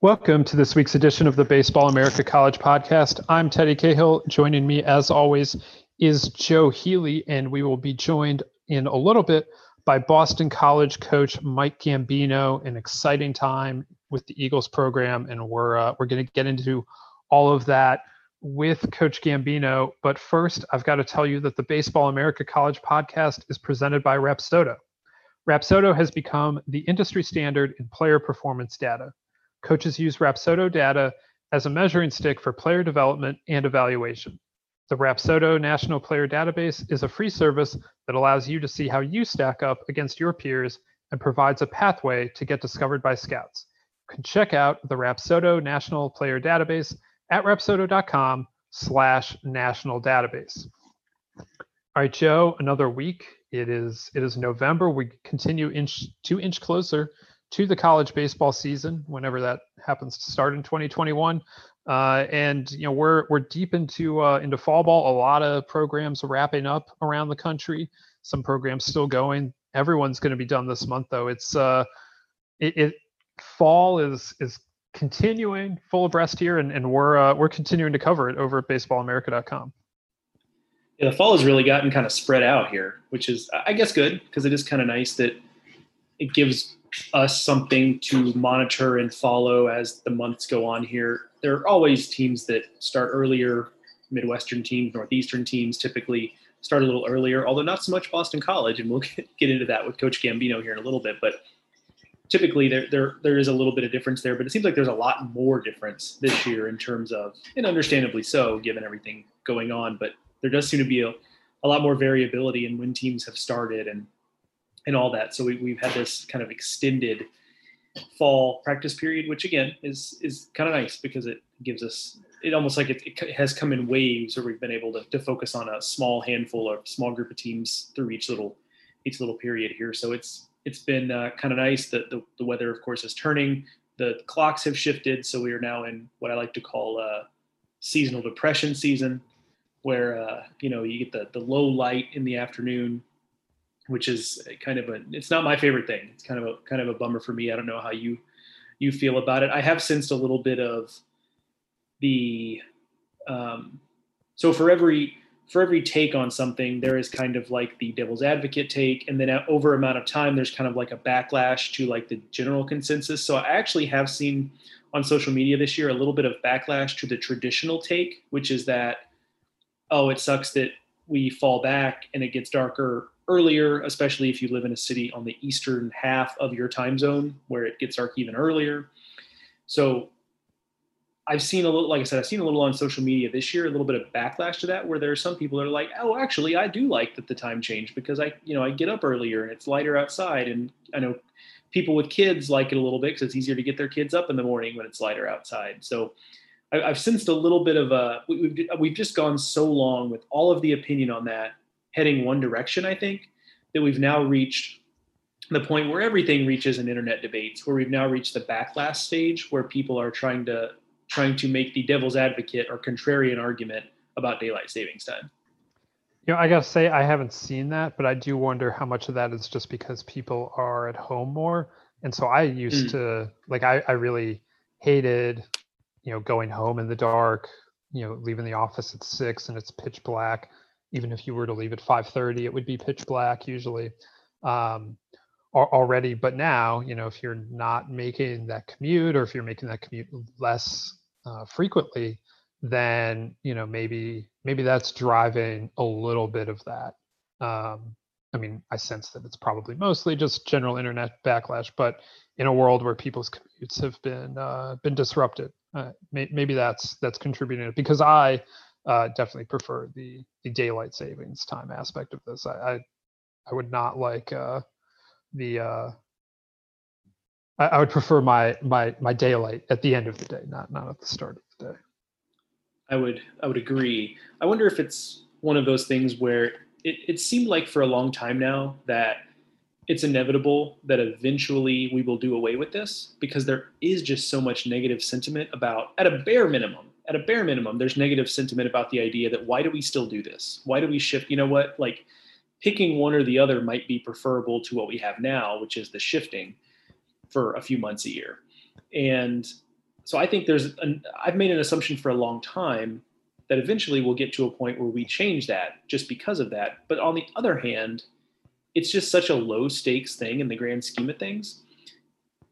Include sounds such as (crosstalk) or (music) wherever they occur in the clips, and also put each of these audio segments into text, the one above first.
Welcome to this week's edition of the Baseball America College Podcast. I'm Teddy Cahill. Joining me, as always, is Joe Healy, and we will be joined in a little bit by Boston College coach Mike Gambino. An exciting time with the Eagles program, and we're uh, we're going to get into all of that with Coach Gambino. But first, I've got to tell you that the Baseball America College Podcast is presented by Rapsodo. Rapsodo has become the industry standard in player performance data. Coaches use Rapsodo data as a measuring stick for player development and evaluation. The Rapsodo National Player Database is a free service that allows you to see how you stack up against your peers and provides a pathway to get discovered by scouts. You can check out the Rapsodo National Player Database at rapsodo.com slash national database. All right, Joe, another week. It is it is November. We continue inch two inch closer to the college baseball season, whenever that happens to start in 2021. Uh, and you know we're we're deep into uh, into fall ball. A lot of programs wrapping up around the country. Some programs still going. Everyone's going to be done this month, though. It's uh, it, it fall is is continuing full abreast here, and, and we're uh, we're continuing to cover it over at baseballamerica.com. Yeah, the fall has really gotten kind of spread out here, which is I guess good because it is kind of nice that it gives us something to monitor and follow as the months go on here. There are always teams that start earlier, Midwestern teams, Northeastern teams typically start a little earlier, although not so much Boston College, and we'll (laughs) get into that with Coach Gambino here in a little bit. But typically there, there there is a little bit of difference there, but it seems like there's a lot more difference this year in terms of, and understandably so, given everything going on. But there does seem to be a, a lot more variability in when teams have started and and all that. So we, we've had this kind of extended fall practice period, which again is is kind of nice because it gives us it almost like it, it, has come in waves where we've been able to, to focus on a small handful or small group of teams through each little each little period here. So it's it's been uh, kind of nice that the, the weather, of course, is turning. The clocks have shifted, so we are now in what I like to call uh, seasonal depression season, where uh, you know you get the the low light in the afternoon which is kind of a it's not my favorite thing. It's kind of a kind of a bummer for me. I don't know how you you feel about it. I have sensed a little bit of the um, so for every for every take on something, there is kind of like the devil's advocate take, and then over amount of time, there's kind of like a backlash to like the general consensus. So I actually have seen on social media this year a little bit of backlash to the traditional take, which is that oh, it sucks that we fall back and it gets darker earlier, especially if you live in a city on the eastern half of your time zone where it gets dark even earlier. So I've seen a little, like I said, I've seen a little on social media this year, a little bit of backlash to that, where there are some people that are like, oh, actually, I do like that the time changed because I, you know, I get up earlier and it's lighter outside. And I know people with kids like it a little bit because it's easier to get their kids up in the morning when it's lighter outside. So I've sensed a little bit of a, we've, we've just gone so long with all of the opinion on that heading one direction, I think, that we've now reached the point where everything reaches an internet debates, where we've now reached the backlash stage where people are trying to trying to make the devil's advocate or contrarian argument about daylight savings time. You know, I gotta say I haven't seen that, but I do wonder how much of that is just because people are at home more. And so I used mm. to like I, I really hated, you know, going home in the dark, you know leaving the office at six and it's pitch black even if you were to leave at 5.30 it would be pitch black usually um, already. But now you know if you're not making that commute or if you're making that commute less uh, frequently then you know maybe maybe that's driving a little bit of that. Um, i mean i sense that it's probably mostly just general internet backlash but in a world where people's commutes have been uh, been disrupted uh, may, maybe that's that's contributing because i uh, definitely prefer the the daylight savings time aspect of this i i, I would not like uh, the uh, I, I would prefer my my my daylight at the end of the day not not at the start of the day I would I would agree. I wonder if it's one of those things where it, it seemed like for a long time now that it's inevitable that eventually we will do away with this because there is just so much negative sentiment about at a bare minimum at a bare minimum there's negative sentiment about the idea that why do we still do this why do we shift you know what like picking one or the other might be preferable to what we have now which is the shifting for a few months a year and so I think there's an, I've made an assumption for a long time that eventually we'll get to a point where we change that just because of that. But on the other hand, it's just such a low stakes thing in the grand scheme of things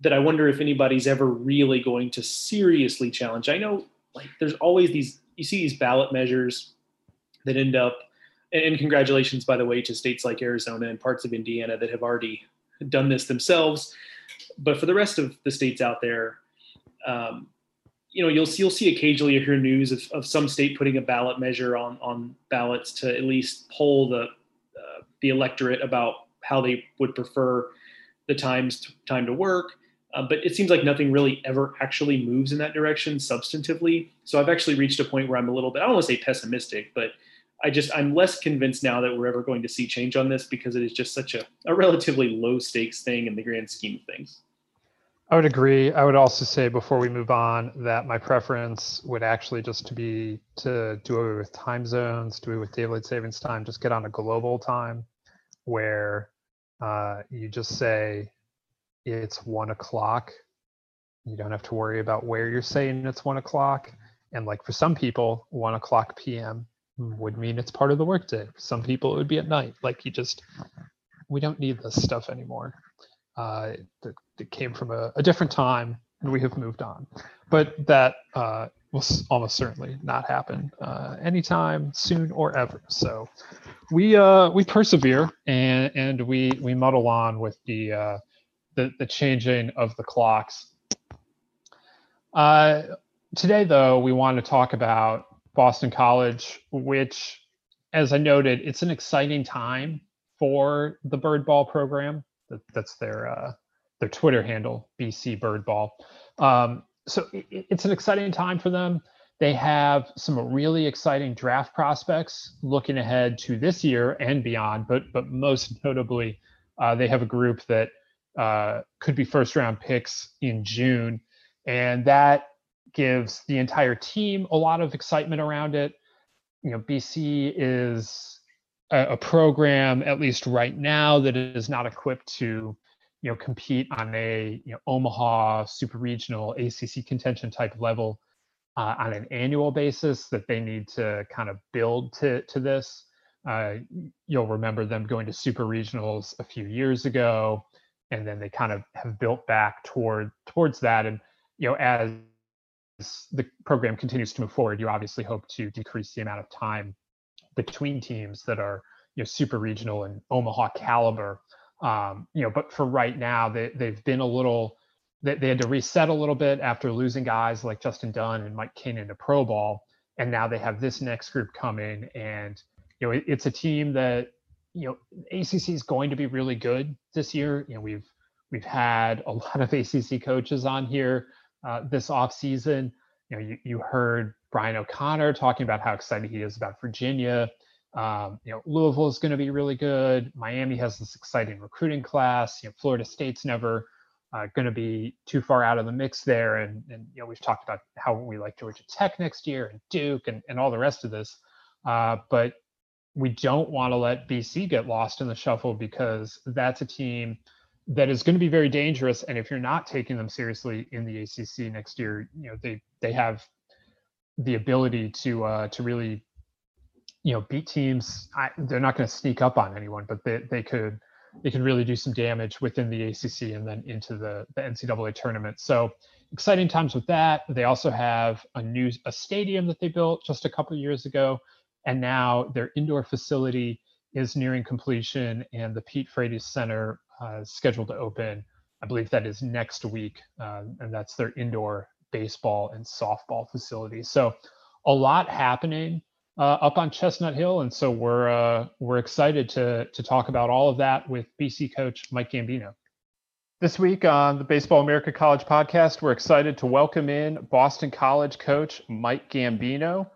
that I wonder if anybody's ever really going to seriously challenge. I know like there's always these you see these ballot measures that end up and congratulations by the way to states like Arizona and parts of Indiana that have already done this themselves. But for the rest of the states out there, um, you know, you'll see, you'll see occasionally You hear news of, of some state putting a ballot measure on on ballots to at least poll the uh, the electorate about how they would prefer the times to, time to work. Uh, but it seems like nothing really ever actually moves in that direction substantively. So I've actually reached a point where I'm a little bit I don't want to say pessimistic, but I just I'm less convinced now that we're ever going to see change on this because it is just such a, a relatively low stakes thing in the grand scheme of things. I would agree. I would also say before we move on that my preference would actually just to be to do it with time zones, do it with daylight savings time, just get on a global time where uh, you just say it's one o'clock. You don't have to worry about where you're saying it's one o'clock. And like for some people, one o'clock PM would mean it's part of the workday. For some people, it would be at night. Like you just, we don't need this stuff anymore. Uh, that, that, came from a, a, different time, and we have moved on. But that uh, will almost certainly not happen uh, anytime soon or ever. So we uh, we persevere and and we we muddle on with the uh, the, the changing of the clocks. Uh, today, though, we want to talk about Boston College, which, as I noted, it's an exciting time for the bird ball program. That, that's their uh, their Twitter handle, BC Birdball. Um, so it, it's an exciting time for them. They have some really exciting draft prospects looking ahead to this year and beyond. But but most notably, uh, they have a group that uh, could be first round picks in June, and that gives the entire team a lot of excitement around it. You know, BC is a, a program, at least right now, that is not equipped to you know compete on a you know Omaha super regional ACC contention type level uh, on an annual basis that they need to kind of build to to this. Uh, you'll remember them going to super regionals a few years ago, and then they kind of have built back toward towards that. And you know as the program continues to move forward, you obviously hope to decrease the amount of time between teams that are you know super regional and Omaha caliber. Um, you know, but for right now, they they've been a little they, they had to reset a little bit after losing guys like Justin Dunn and Mike King into pro ball, and now they have this next group coming, and you know it, it's a team that you know ACC is going to be really good this year. You know we've we've had a (laughs) lot of ACC coaches on here uh, this off season. You know you, you heard Brian O'Connor talking about how excited he is about Virginia. Um, you know, Louisville is going to be really good. Miami has this exciting recruiting class. You know, Florida State's never uh, going to be too far out of the mix there. And, and, you know, we've talked about how we like Georgia Tech next year and Duke and, and all the rest of this. Uh, but we don't want to let BC get lost in the shuffle because that's a team that is going to be very dangerous. And if you're not taking them seriously in the ACC next year, you know, they, they have the ability to uh, to really you know beat teams. I, they're not going to sneak up on anyone, but they they could they could really do some damage within the ACC and then into the the NCAA tournament. So exciting times with that. They also have a new a stadium that they built just a couple years ago, and now their indoor facility is nearing completion, and the Pete Frates Center uh, is scheduled to open. I believe that is next week, uh, and that's their indoor baseball and softball facility. So a lot happening uh, up on Chestnut Hill, and so we're uh, we're excited to to talk about all of that with BC coach Mike Gambino. This week on the Baseball America College podcast, we're excited to welcome in Boston College coach Mike Gambino.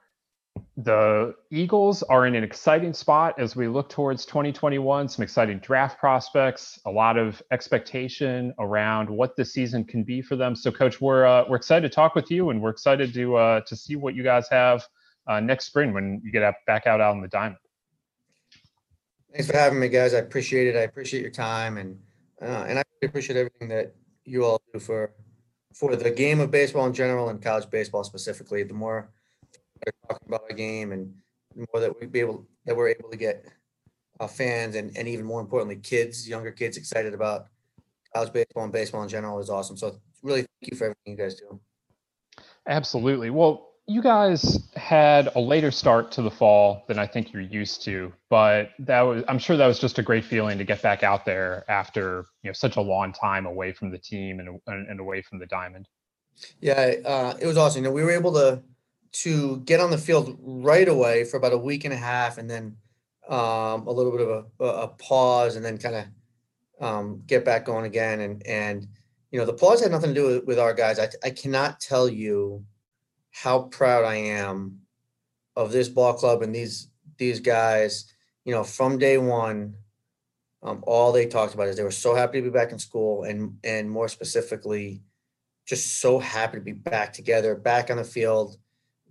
The Eagles are in an exciting spot as we look towards 2021. Some exciting draft prospects, a lot of expectation around what the season can be for them. So, Coach, we're uh, we're excited to talk with you, and we're excited to uh, to see what you guys have uh, next spring when you get back out out on the diamond. Thanks for having me, guys. I appreciate it. I appreciate your time and uh, and I appreciate everything that you all do for for the game of baseball in general and college baseball specifically. The more we're talking about our game and the more that we be able that we're able to get uh, fans and and even more importantly, kids, younger kids, excited about college baseball and baseball in general is awesome. So really, thank you for everything you guys do. Absolutely. Well, you guys had a later start to the fall than I think you're used to, but that was I'm sure that was just a great feeling to get back out there after you know such a long time away from the team and and, away from the diamond. Yeah, uh, it was awesome. You know, we were able to to get on the field right away for about a week and a half, and then um, a little bit of a, a pause, and then kind of um, get back going again. And and you know, the pause had nothing to do with, with our guys. I I cannot tell you how proud I am of this ball club and these these guys. You know, from day one, um, all they talked about is they were so happy to be back in school, and and more specifically, just so happy to be back together, back on the field,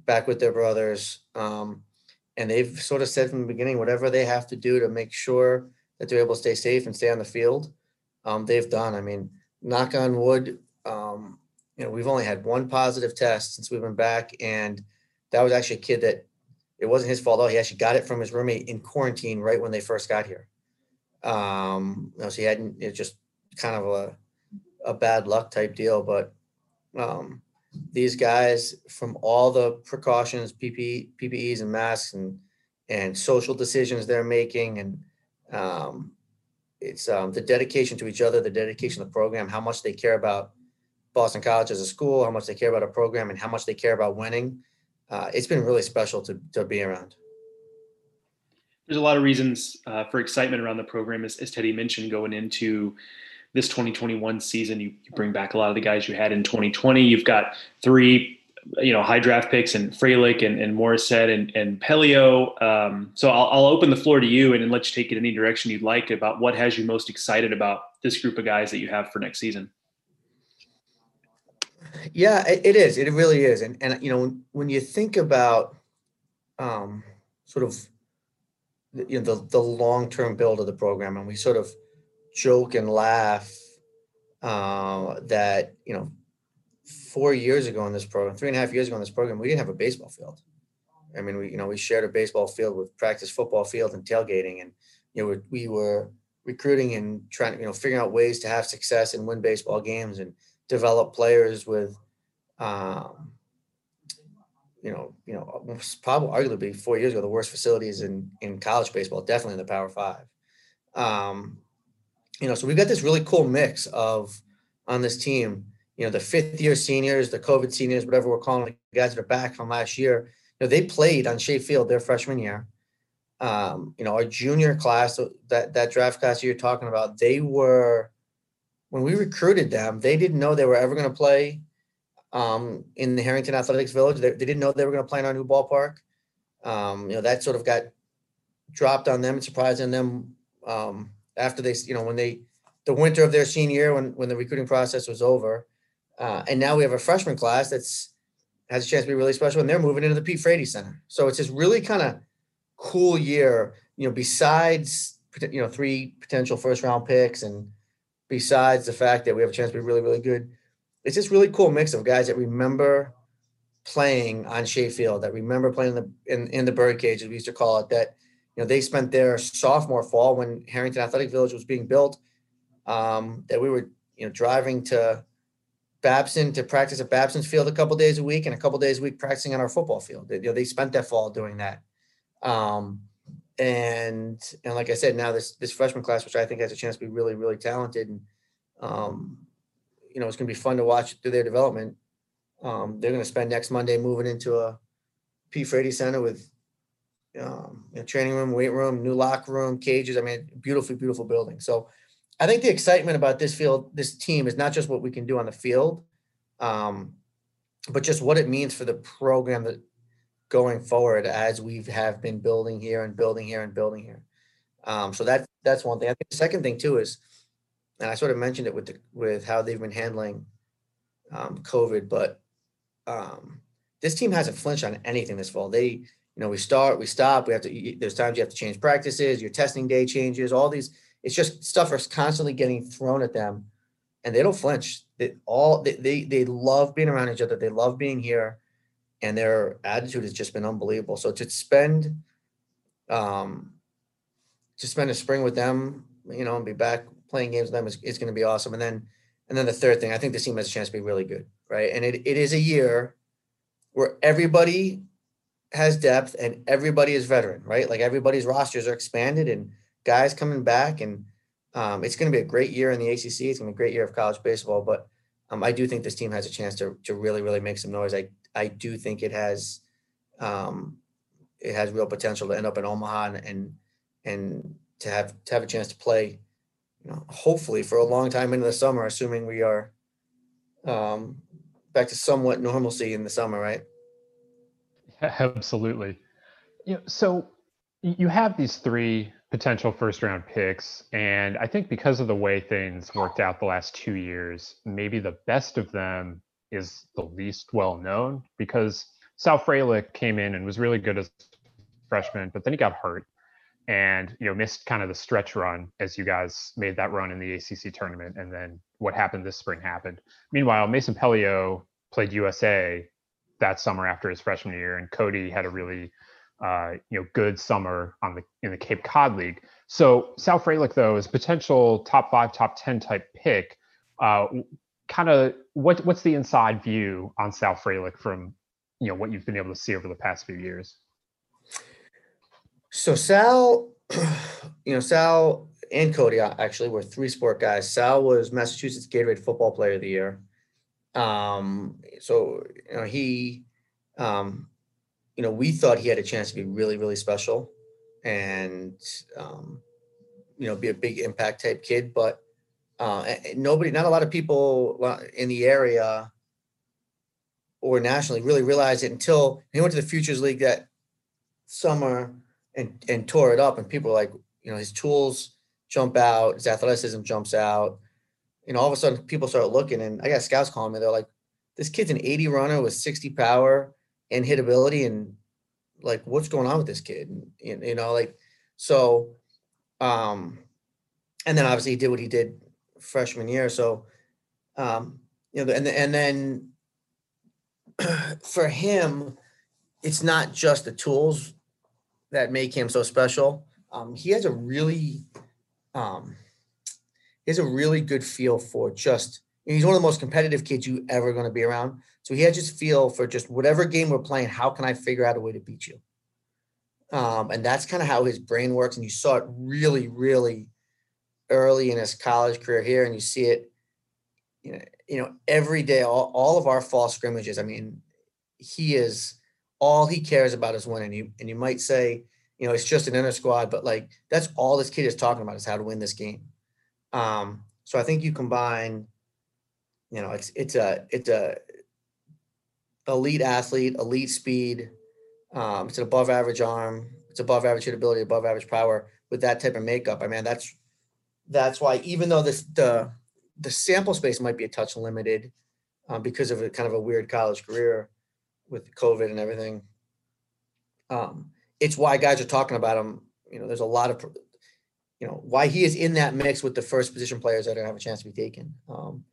back with their brothers. Um, and they've sort of said from the beginning, whatever they have to do to make sure that they're able to stay safe and stay on the field, um, they've done. I mean, knock on wood, um, you know, we've only had one positive test since we've been back, and that was actually a kid that it wasn't his fault. though. he actually got it from his roommate in quarantine right when they first got here. Um, you know, so he hadn't. It's just kind of a a bad luck type deal, but um, these guys from all the precautions, PPE, PPEs and masks and and social decisions they're making, and um, it's um, the dedication to each other, the dedication to the program, how much they care about Boston College as a school, how much they care about a program, and how much they care about winning. Uh, it's been really special to, to be around. There's a lot of reasons uh, for excitement around the program, as, as, Teddy mentioned, going into this 2021 season. You, you, bring back a lot of the guys you had in 2020. You've got three, you know, high draft picks and Frelick and, and Morissette and, and Pelio. Um, so I'll, I'll, open the floor to you and, let you take it any direction you'd like about what has you most excited about this group of guys that you have for next season. Yeah, it, is. It really is. And and you know, when you think about um, sort of you know the the long term build of the program, and we sort of joke and laugh uh, that you know four years ago in this program, three and a half years ago in this program, we didn't have a baseball field. I mean, we you know we shared a baseball field with practice football field and tailgating, and you know we, we were recruiting and trying to you know figuring out ways to have success and win baseball games and develop players with, um, you know, you know, probably arguably four years ago the worst facilities in in college baseball, definitely in the Power Five. Um, you know, so we've got this really cool mix of on this team. You know, the fifth year seniors, the COVID seniors, whatever we're calling the guys that are back from last year. You know, they played on Shea Field their freshman year. Um, you know, our junior class, that that draft class you're talking about, they were when we recruited them, they didn't know they were ever going to play um, in the Harrington Athletics Village. They, they didn't know they were going to play in our new ballpark. Um, you know, that sort of got dropped on them and surprised on them um, after they, you know, when they, the winter of their senior year, when, when the recruiting process was over. Uh, and now we have a freshman class that's has a chance to be really special, and they're moving into the Pete Frates Center. So it's this really kind of cool year, you know, besides, you know, three potential first round picks and, besides the fact that we have a chance to be really, really good, it's this really cool mix of guys that remember playing on Shea Field, that remember playing in the in, in the birdcage, as we used to call it, that know they spent their sophomore fall when Harrington Athletic Village was being built. Um, that we were you know driving to Babson to practice at Babson's field a couple days a week and a couple days a week practicing on our football field. They, you know, they spent that fall doing that. Um, and and like I said, now this this freshman class, which I think has a chance to be really really talented, and um, you know, it's going to be fun to watch through their development. Um, they're going to spend next Monday moving into a P. Frates Center with um, you know, training room, weight room, new locker room, cages. I mean, beautifully, beautiful building. So I think the excitement about this field, this team, is not just what we can do on the field, um, but just what it means for the program that going forward as we have been building here and building here and building here. Um, so that that's one thing. I think the second thing too is, and I sort of mentioned it with the, with how they've been handling um, COVID, but um, this team hasn't flinched on anything this fall. They, you know, we start, we stop. We have to. There's times you have to change practices. Your testing day changes. All these. It's just stuff is constantly getting thrown at them, and they don't flinch. They all they they, they love being around each other. They love being here, and their attitude has just been unbelievable. So to spend, um, to spend a spring with them, you know, and be back playing games with them is, is going to be awesome. And then and then the third thing, I think this team has a chance to be really good, right? And it, it is a year where everybody has depth and everybody is veteran, right? Like everybody's rosters are expanded and guys coming back, and um, it's going to be a great year in the ACC. It's going to be a great year of college baseball, but um, I do think this team has a chance to to really, really make some noise. I I do think it has um, it has real potential to end up in Omaha and and, and to have to have a chance to play you know, hopefully for a long time into the summer, assuming we are um, back to somewhat normalcy in the summer, right? (laughs) Absolutely. You know, so you have these three potential first round picks, and I think because of the way things worked out the last two years, maybe the best of them is the least well known because Sal Frelick came in and was really good as a freshman, but then he got hurt and you know missed kind of the stretch run as you guys made that run in the ACC tournament, and then what happened this spring happened. Meanwhile, Mason Pelio played USA that summer after his freshman year, and Cody had a really uh, you know good summer on the in the Cape Cod League. So Sal Frelick though is potential top five, top ten type pick. Uh, kind of what what's the inside view on Sal Frelick from you know what you've been able to see over the past few years? So Sal, (clears throat) you know, Sal and Cody actually were three sport guys. Sal was Massachusetts Gatorade Football Player of the Year. Um, so you know he, um, you know, we thought he had a chance to be really, really special, and um, you know, be a big impact type kid. But uh, nobody, not a lot of people in the area or nationally really realized it until he went to the Futures League that summer and and tore it up. And people are like, you know, his tools jump out, his athleticism jumps out. Know, all of a sudden people start looking, and I got scouts calling me. They're like, this kid's an 80 runner with 60 power and hitability, and like, what's going on with this kid? And, you know, like, so, um, and then obviously he did what he did freshman year. So, um, you know, and and then (clears throat) for him, it's not just the tools that make him so special. Um, he has a really, um, he has a really good feel for just. He's one of the most competitive kids you ever going to be around. So he has just feel for just whatever game we're playing. How can I figure out a way to beat you? Um, and that's kind of how his brain works. And you saw it really, really early in his college career here, and you see it, you know, you know, every day, all, all of our fall scrimmages. I mean, he is all he cares about is winning. You and you might say, you know, it's just an inner squad, but like that's all this kid is talking about is how to win this game. Um, so I think you combine, you know, it's it's a it's a elite athlete, elite speed. Um, it's an above average arm. It's above average hitability, above average power with that type of makeup. I mean, that's that's why even though this the the sample space might be a touch limited um, because of a kind of a weird college career with COVID and everything. Um, it's why guys are talking about him. You know, there's a lot of, you know, why he is in that mix with the first position players that have a chance to be taken. Um,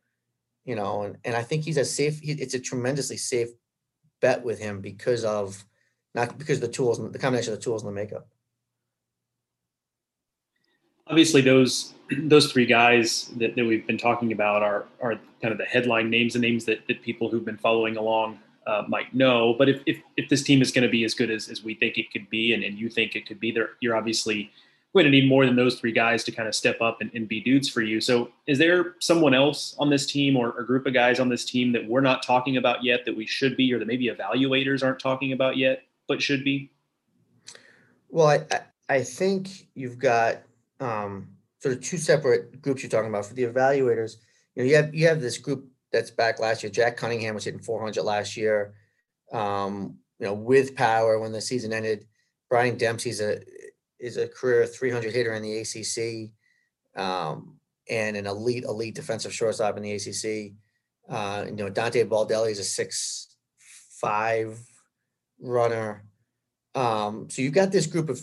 you know, and, and I think he's a safe. He, it's a tremendously safe bet with him because of not because of the tools and the combination of the tools and the makeup. Obviously, those those three guys that, that we've been talking about are are kind of the headline names and names that, that people who've been following along uh, might know. But if, if, if this team is going to be as good as, as we think it could be and, and you think it could be, there you're obviously going to need more than those three guys to kind of step up and, and be dudes for you. So is there someone else on this team or a group of guys on this team that we're not talking about yet that we should be or that maybe evaluators aren't talking about yet but should be? Well, I, I think you've got um, sort of two separate groups you're talking about for the evaluators. You know, you have you have this group that's back last year. Jack Cunningham was hitting 400 last year. Um, you know, with power when the season ended. Brian Dempsey's a is a career 300 hitter in the ACC, um, and an elite elite defensive shortstop in the ACC. Uh, you know, Dante Baldelli is a six five runner. Um, so you've got this group of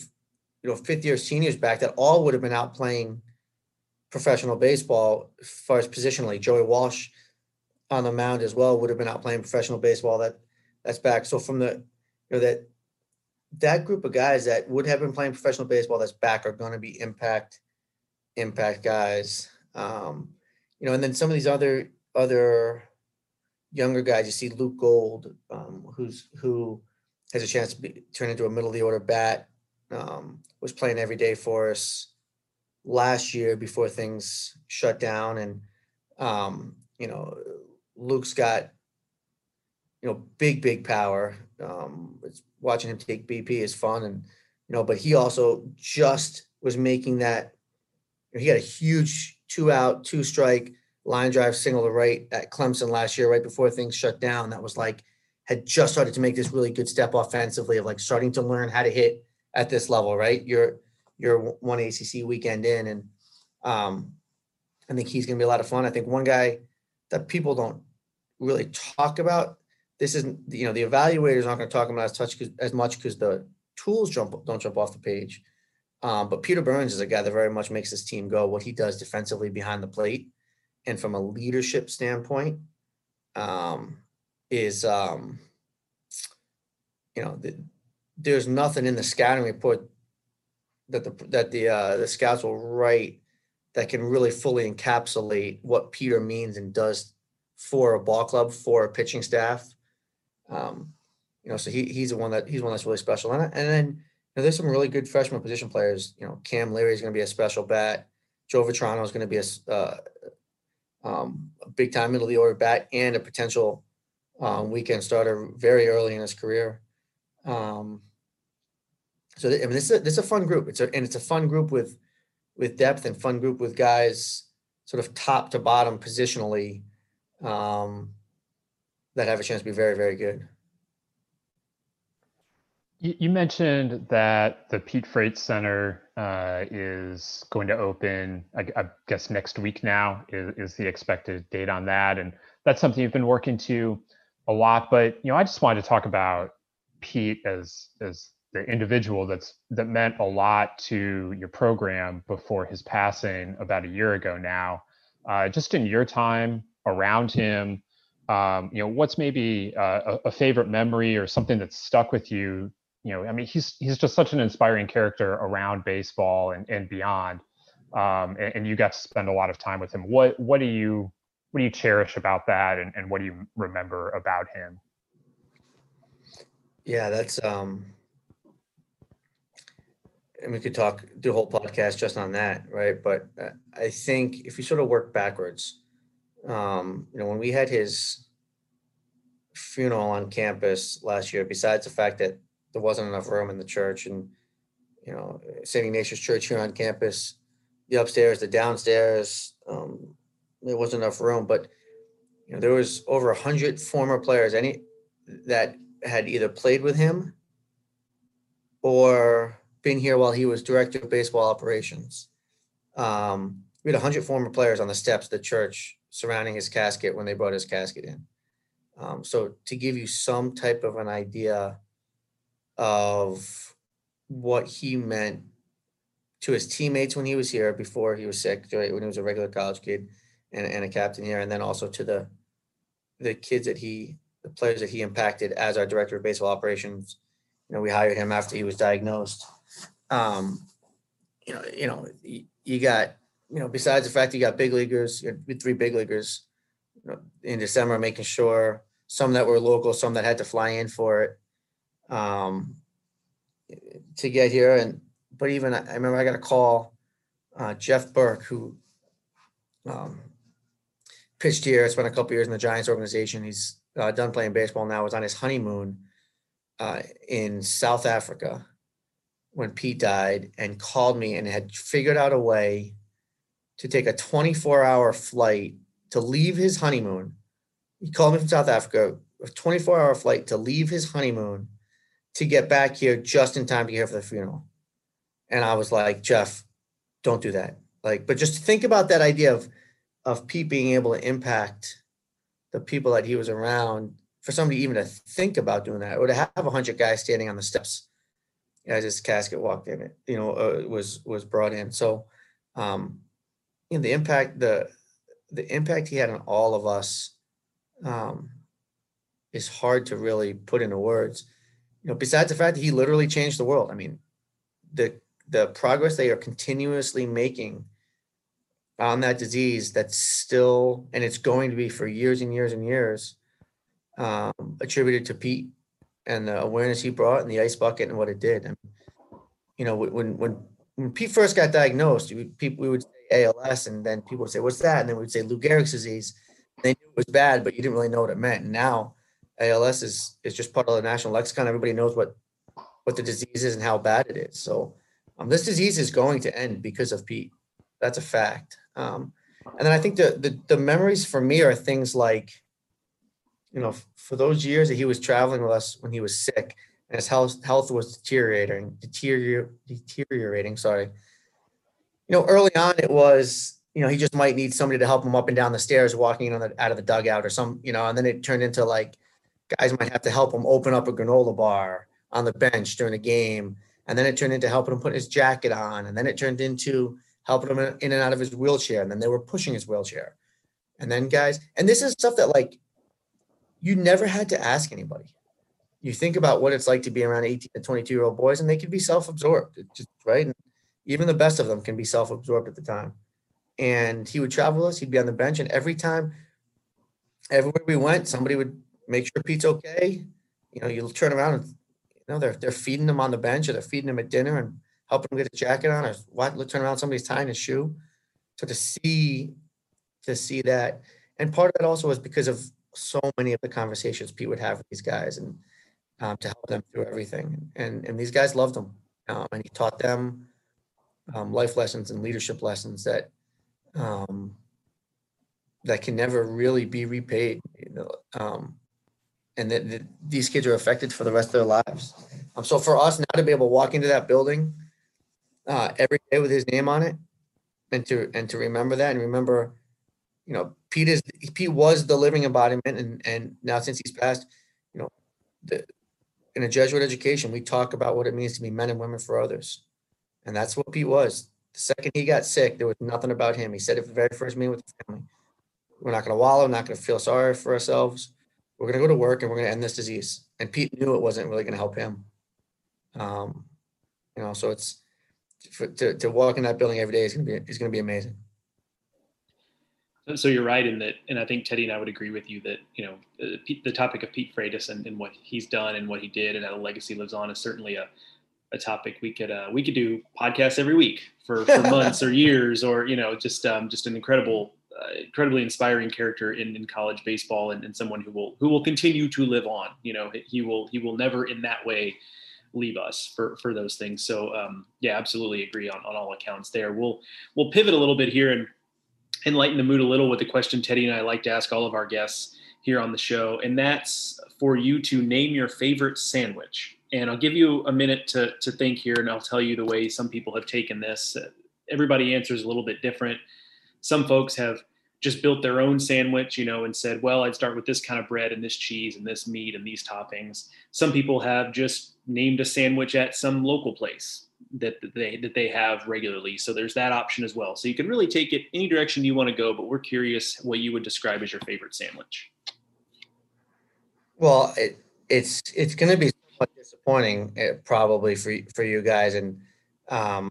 you know fifth year seniors back that all would have been out playing professional baseball as far as positionally. Joey Walsh on the mound as well would have been out playing professional baseball. That that's back. So from the you know that that group of guys that would have been playing professional baseball that's back are going to be impact impact guys. Um, you know, and then some of these other other younger guys. You see Luke Gold, um, who's who has a chance to be, turn into a middle of the order bat. Um, was playing every day for us last year before things shut down, and um, you know, Luke's got you know big big power. Um, it's, watching him take BP is fun, and you know, but he also just was making that. He had a huge two out, two strike line drive single to right at Clemson last year, right before things shut down. That was like had just started to make this really good step offensively of like starting to learn how to hit at this level, right? You're you're one ACC weekend in, and um, I think he's going to be a lot of fun. I think one guy that people don't really talk about. This isn't you know the evaluators aren't going to talk about as touch as much because the tools jump don't jump off the page. Um, but Peter Burns is a guy that very much makes this team go. What he does defensively behind the plate, and from a leadership standpoint, um, is um, you know the, there's nothing in the scouting report that the that the uh, the scouts will write that can really fully encapsulate what Peter means and does for a ball club for a pitching staff. Um, you know, so he he's the one that he's one that's really special. And, and then you know, there's some really good freshman position players. You know, Cam Leary is going to be a special bat. Joe Vetrano is going to be a, uh, um, a big time middle of the order bat and a potential um, weekend starter very early in his career. Um, so I mean, this is a, this is a fun group. It's a and it's a fun group with with depth and fun group with guys sort of top to bottom positionally um, that have a chance to be very very good. You mentioned that the Pete Frates Center uh, is going to open, I, I, guess, next week now is, is the expected date on that. And that's something you've been working to a lot. But, you know, I just wanted to talk about Pete as, as the individual that's that meant a lot to your program before his passing about a year ago now. Uh, just in your time around him, um, you know, what's maybe uh, a, favorite memory or something that's stuck with you? You know, I mean, he's he's just such an inspiring character around baseball and, and beyond. Um, and, and, you got to spend a lot of time with him. What what do you what do you cherish about that, and, and what do you remember about him? Yeah, that's um, and we could talk do a whole podcast just on that, right? But uh, I think if we sort of work backwards, um, you know, when we had his funeral on campus last year, besides the fact that there wasn't enough room in the church, and you know, St. Ignatius Church here on campus, the upstairs, the downstairs, um, there wasn't enough room. But you know, there was over a hundred former players, any that had either played with him or been here while he was director of baseball operations. Um, we had 100 former players on the steps of the church surrounding his casket when they brought his casket in. Um, so to give you some type of an idea of what he meant to his teammates when he was here before he was sick, when he was a regular college kid and, and a captain here, and then also to the the kids that he the players that he impacted as our director of baseball operations. You know, we hired him after he was diagnosed. Um, you know, you know, you, you got, you know, besides the fact you got big leaguers, you had three big leaguers you know, in December, making sure some that were local, some that had to fly in for it um, to get here. And but even I remember I got a call, uh, Jeff Burke, who um, pitched here, spent a couple years in the Giants organization. He's uh, done playing baseball now. Was on his honeymoon uh, in South Africa when Pete died, and called me and had figured out a way to take a 24 hour flight to leave his honeymoon. He called me from South Africa, a 24 hour flight to leave his honeymoon to get back here just in time to here for the funeral. And I was like, Jeff, don't do that. Like, but just think about that idea of of Pete being able to impact the people that he was around for somebody even to think about doing that or to have a hundred guys standing on the steps as his casket walked in it, you know, uh, was was brought in. So, um, you know, the impact the the impact he had on all of us um, is hard to really put into words. You know, besides the fact that he literally changed the world. I mean, the the progress they are continuously making on that disease that's still and it's going to be for years and years and years um, attributed to Pete and the awareness he brought and the ice bucket and what it did. And you know, when when when Pete first got diagnosed, we, people we would ALS, and then people would say, "What's that?" And then we'd say Lou Gehrig's disease. They knew it was bad, but you didn't really know what it meant. And now ALS is is just part of the national lexicon. Everybody knows what what the disease is and how bad it is. So um, this disease is going to end because of Pete. That's a fact. Um, and then I think the, the the memories for me are things like, you know, for those years that he was traveling with us when he was sick and his health health was deteriorating, deterior, deteriorating. Sorry. You know, early on it was, you know, he just might need somebody to help him up and down the stairs, walking on the, out of the dugout or some, you know, and then it turned into like guys might have to help him open up a granola bar on the bench during a game, and then it turned into helping him put his jacket on, and then it turned into helping him in and out of his wheelchair, and then they were pushing his wheelchair, and then guys, and this is stuff that like you never had to ask anybody. You think about what it's like to be around 18 to 22 year old boys and they can be self-absorbed. Just right? And even the best of them can be self-absorbed at the time. And he would travel with us he'd be on the bench and every time everywhere we went somebody would make sure pete's okay. You know you'll turn around and you know they're, they're feeding him on the bench or they're feeding him at dinner and helping him get a jacket on or what look turn around somebody's tying his shoe. So to see to see that and part of that also was because of so many of the conversations pete would have with these guys and um, to help them through everything. And and these guys loved him, um, and he taught them um, life lessons and leadership lessons that um, that can never really be repaid. You know, um, and that, that these kids are affected for the rest of their lives. Um, so for us now to be able to walk into that building uh, every day with his name on it, and to and to remember that and remember, you know, Pete is Pete was the living embodiment, and and now since he's passed, you know, the in a Jesuit education, we talk about what it means to be men and women for others. And that's what Pete was. The second he got sick, there was nothing about him. He said it the very first meeting with the family. We're not going to wallow, not going to feel sorry for ourselves. We're going to go to work and we're going to end this disease. And Pete knew it wasn't really going to help him. Um, you know, so it's for, to, to walk in that building every day is going to be is going to be amazing. So you're right in that, and I think Teddy and I would agree with you that you know the topic of Pete Frates and, and what he's done and what he did and how the legacy lives on is certainly a, a topic we could uh, we could do podcasts every week for, for (laughs) months or years or you know just um, just an incredible uh, incredibly inspiring character in, in college baseball and, and someone who will who will continue to live on you know he will he will never in that way leave us for for those things so um, yeah absolutely agree on, on all accounts there we'll we'll pivot a little bit here and enlighten the mood a little with the question Teddy and I like to ask all of our guests here on the show, and that's for you to name your favorite sandwich. And I'll give you a minute to, to think here, and I'll tell you the way some people have taken this. Everybody answers a little bit different. Some folks have just built their own sandwich, you know, and said, well, I'd start with this kind of bread and this cheese and this meat and these toppings. Some people have just named a sandwich at some local place that they that they have regularly. So there's that option as well. So you can really take it any direction you want to go, but we're curious what you would describe as your favorite sandwich. Well, it, it's it's going to be somewhat disappointing uh, probably for y- for you guys. And um,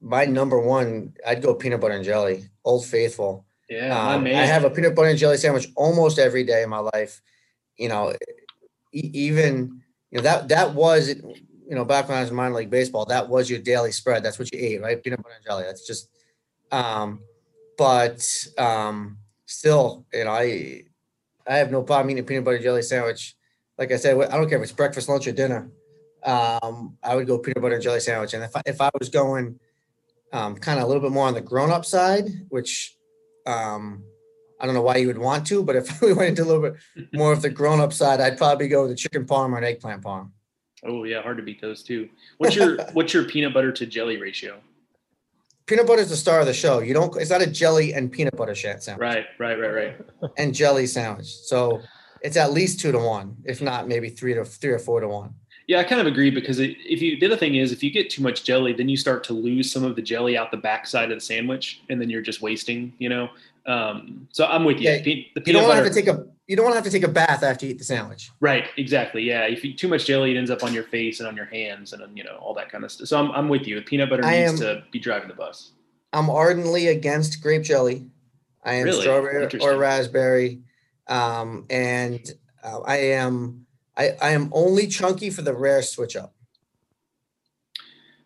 my number one, I'd go peanut butter and jelly, Old Faithful. Yeah, my Um, man. I have a peanut butter and jelly sandwich almost every day in my life. You know, e- even you know that that was you know back when I was in minor league baseball, that was your daily spread. That's what you ate, right? Peanut butter and jelly. That's just. Um, but um, still, you know, I I have no problem eating a peanut butter and jelly sandwich. Like I said, I don't care if it's breakfast, lunch, or dinner. Um, I would go peanut butter and jelly sandwich. And if I, if I was going um, kind of a little bit more on the grown up side, which um, I don't know why you would want to, but if (laughs) we went into a little bit more of the grown up side, I'd probably go with the chicken parm or an eggplant parm. oh yeah, hard to beat those two. What's your (laughs) what's your peanut butter to jelly ratio? Peanut butter is the star of the show. You don't. It's not a jelly and peanut butter sandwich Right, right, right, right. and jelly sandwich. So it's at least two to one, if not maybe three to three or four to one. Yeah, I kind of agree because it, if you the other thing is if you get too much jelly, then you start to lose some of the jelly out the backside of the sandwich, and then you're just wasting. You know, um, so I'm with you. Yeah, Pe- You don't want to have to take a. You don't want to have to take a bath after you eat the sandwich. right? Exactly. Yeah, if you eat too much jelly, it ends up on your face and on your hands, and then, you know all that kind of stuff. So I'm I'm with you. The peanut butter I needs am- to be driving the bus. I'm ardently against grape jelly. I am Really? strawberry or raspberry, um, and uh, I am I, I am only chunky for the rare switch up.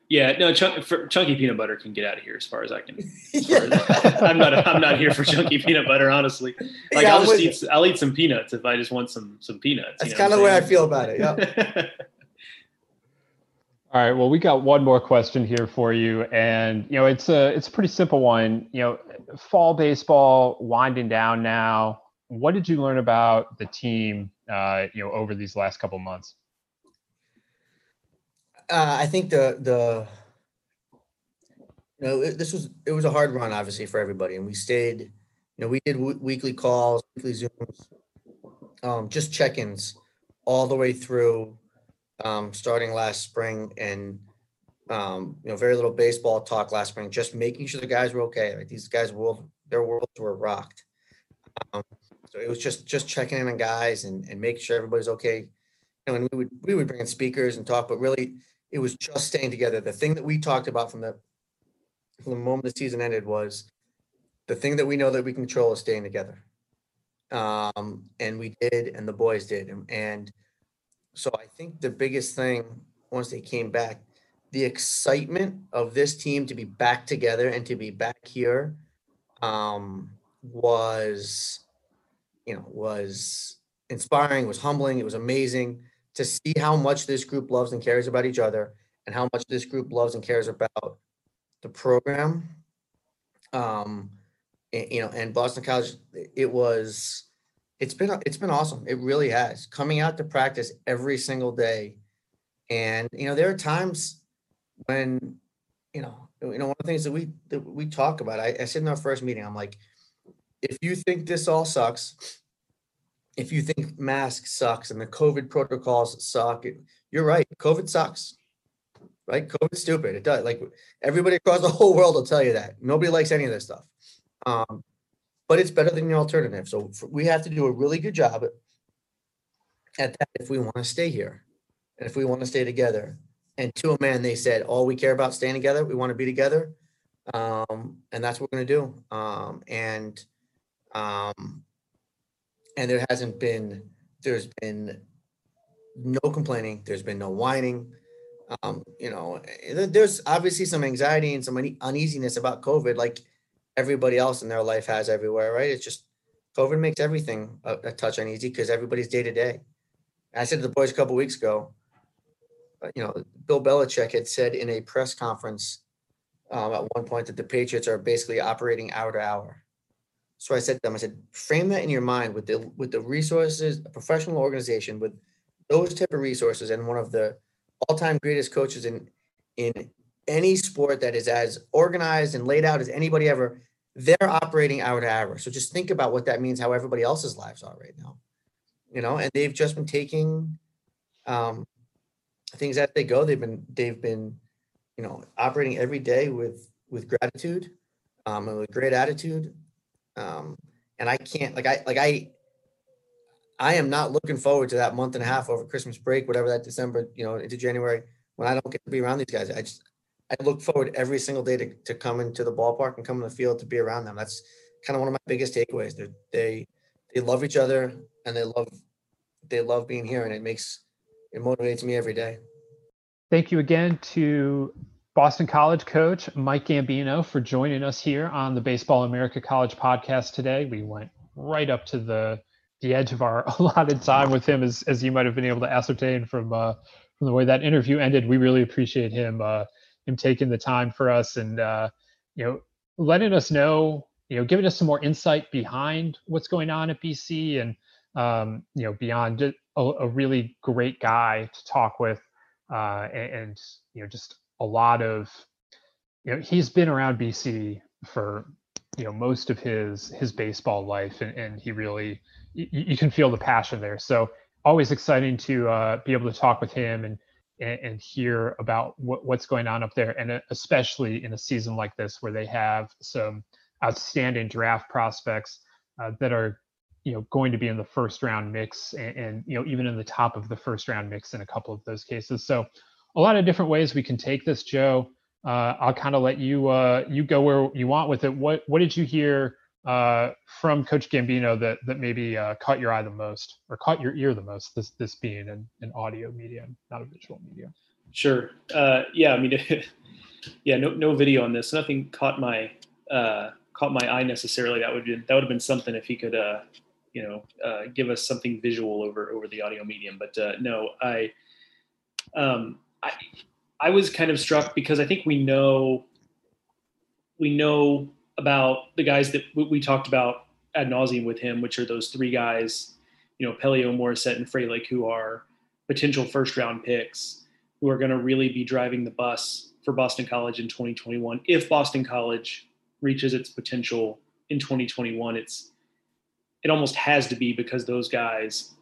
Yeah, no, chunk, for, chunky peanut butter can get out of here as far as I can. as (laughs) Yeah. as- (laughs) I'm not. I'm not here for chunky peanut butter, honestly. Like Yeah, I'll just with eat. I'll eat some peanuts if I just want some some peanuts. That's kind of the way I feel about it. Yeah. (laughs) All right. Well, we got one more question here for you, and you know, it's a it's a pretty simple one. You know, fall baseball winding down now. What did you learn about the team? Uh, you know, over these last couple months. uh, I think the the you know it, this was it was a hard run obviously for everybody, and we stayed. You know, we did w- weekly calls, weekly zooms, um, just check-ins all the way through, um, starting last spring, and um, you know, very little baseball talk last spring, just making sure the guys were okay. Right? These guys' world, their worlds were rocked. Um, so it was just just checking in on guys and and making sure everybody's okay. You know, and we would we would bring in speakers and talk, but really it was just staying together. The thing that we talked about from the from the moment the season ended was the thing that we know that we control is staying together. Um, and we did, and the boys did. And, and so I think the biggest thing once they came back, the excitement of this team to be back together and to be back here um, was, you know, was inspiring, was humbling, it was amazing to see how much this group loves and cares about each other and how much this group loves and cares about the program. Um, a- you know, and Boston College, it was, it's been, it's been awesome. It really has. Coming out to practice every single day. And, you know, there are times when, you know, you know, one of the things that we, that we talk about, I, I said in our first meeting, I'm like, if you think this all sucks, if you think masks sucks and the COVID protocols suck, you're right. COVID sucks. Right? COVID's stupid. It does. Like everybody across the (laughs) whole world will tell you that. Nobody likes any of this stuff. Um, but it's better than the alternative. So we have to do a really good job at, at that if we want to stay here and if we want to stay together. And to a man, they said, all we care about staying together. We want to be together. Um, and that's what we're going to do. Um, and, um, and there hasn't been there's been no complaining there's been no whining. Um you know eh, there's obviously some anxiety and some uneasiness about covid like everybody else in their life has everywhere right? It's just covid makes everything a, a touch uneasy because everybody's day to day. I said to the boys a couple weeks ago uh, you know bill belichick had said in a press conference um, at one point that the patriots are basically operating hour to hour so I said to them, I said, frame that in your mind with the with the resources, a professional organization with those type of resources, and one of the all-time greatest coaches in in any sport that is as organized and laid out as anybody ever. They're operating hour to hour. So just think about what that means, how everybody else's lives are right now. You know, and they've just been taking um, things as they go. They've been they've been, you know, operating every day with with gratitude um, and with great attitude um and i can't like i like i I am not looking forward to that month and a half over Christmas break, whatever that December, you know, into January, when I don't get to be around these guys. I just, I look forward every single day to, to coming to the ballpark and coming to the field to be around them. That's kind of one of my biggest takeaways. They're, they, they love each other and they love, they love being here and it makes, it motivates me every day. Thank you again to Boston College coach Mike Gambino for joining us here on the Baseball America College podcast today. We went right up to the the edge of our (laughs) allotted time with him, as as you might have been able to ascertain from uh, from the way that interview ended. We really appreciate him uh, him taking the time for us and uh, you know letting us know you know giving us some more insight behind what's going on at BC and um, you know beyond a, a, really great guy to talk with uh, and, and you know just a lot of you know he's been around BC for you know most of his his baseball life and, and he really you, you, can feel the passion there. So always exciting to uh, be able to talk with him and and, and hear about what, what's going on up there and uh, especially in a season like this where they have some outstanding draft prospects uh, that are you know going to be in the first round mix and, and you know even in the top of the first round mix in a couple of those cases. So a lot of different ways we can take this joe uh, I'll kind of let you uh, you go where you want with it. What what did you hear uh, from Coach Gambino that that maybe uh, caught your eye the most or caught your ear the most? This this being an, an audio medium, not a visual medium. Sure. Uh, yeah. I mean, (laughs) yeah. No no video on this. Nothing caught my uh, caught my eye necessarily. That would be, that would have been something if he could you know give us something visual over over the audio medium. But no, I. Um, I I was kind of struck because I think we know we know about the guys that we talked about ad nauseum with him, which are those three guys, you know, Pelio, Morissette, and Frelick, who are potential first round picks, who are going to really be driving the bus for Boston College in 2021. If Boston College reaches its potential in 2021, it's it almost has to be because those guys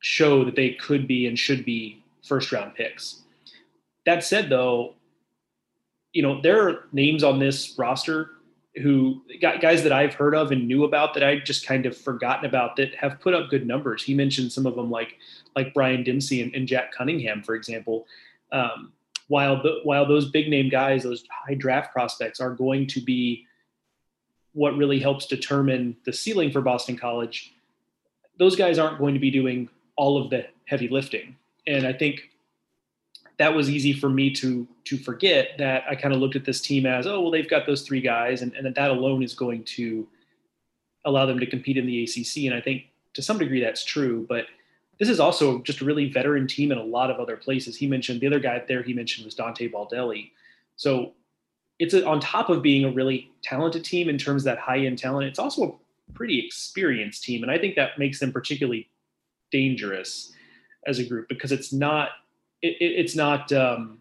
show that they could be and should be first round picks. That said, though, you know there are names on this roster who guys that I've heard of and knew about that I just kind of forgotten about that have put up good numbers. He mentioned some of them like like Brian Dempsey and, and Jack Cunningham, for example. Um, while the, while those big name guys, those high draft prospects, are going to be what really helps determine the ceiling for Boston College, those guys aren't going to be doing all of the heavy lifting. And I think that was easy for me to to forget that I kind of looked at this team as, oh, well, they've got those three guys, and, and that that alone is going to allow them to compete in the ACC. And I think to some degree that's true, but this is also just a really veteran team in a lot of other places. He mentioned the other guy there he mentioned was Dante Baldelli. So it's a, on top of being a really talented team in terms of that high end talent, it's also a pretty experienced team. And I think that makes them particularly dangerous as a group because it's not it, it, it's not um,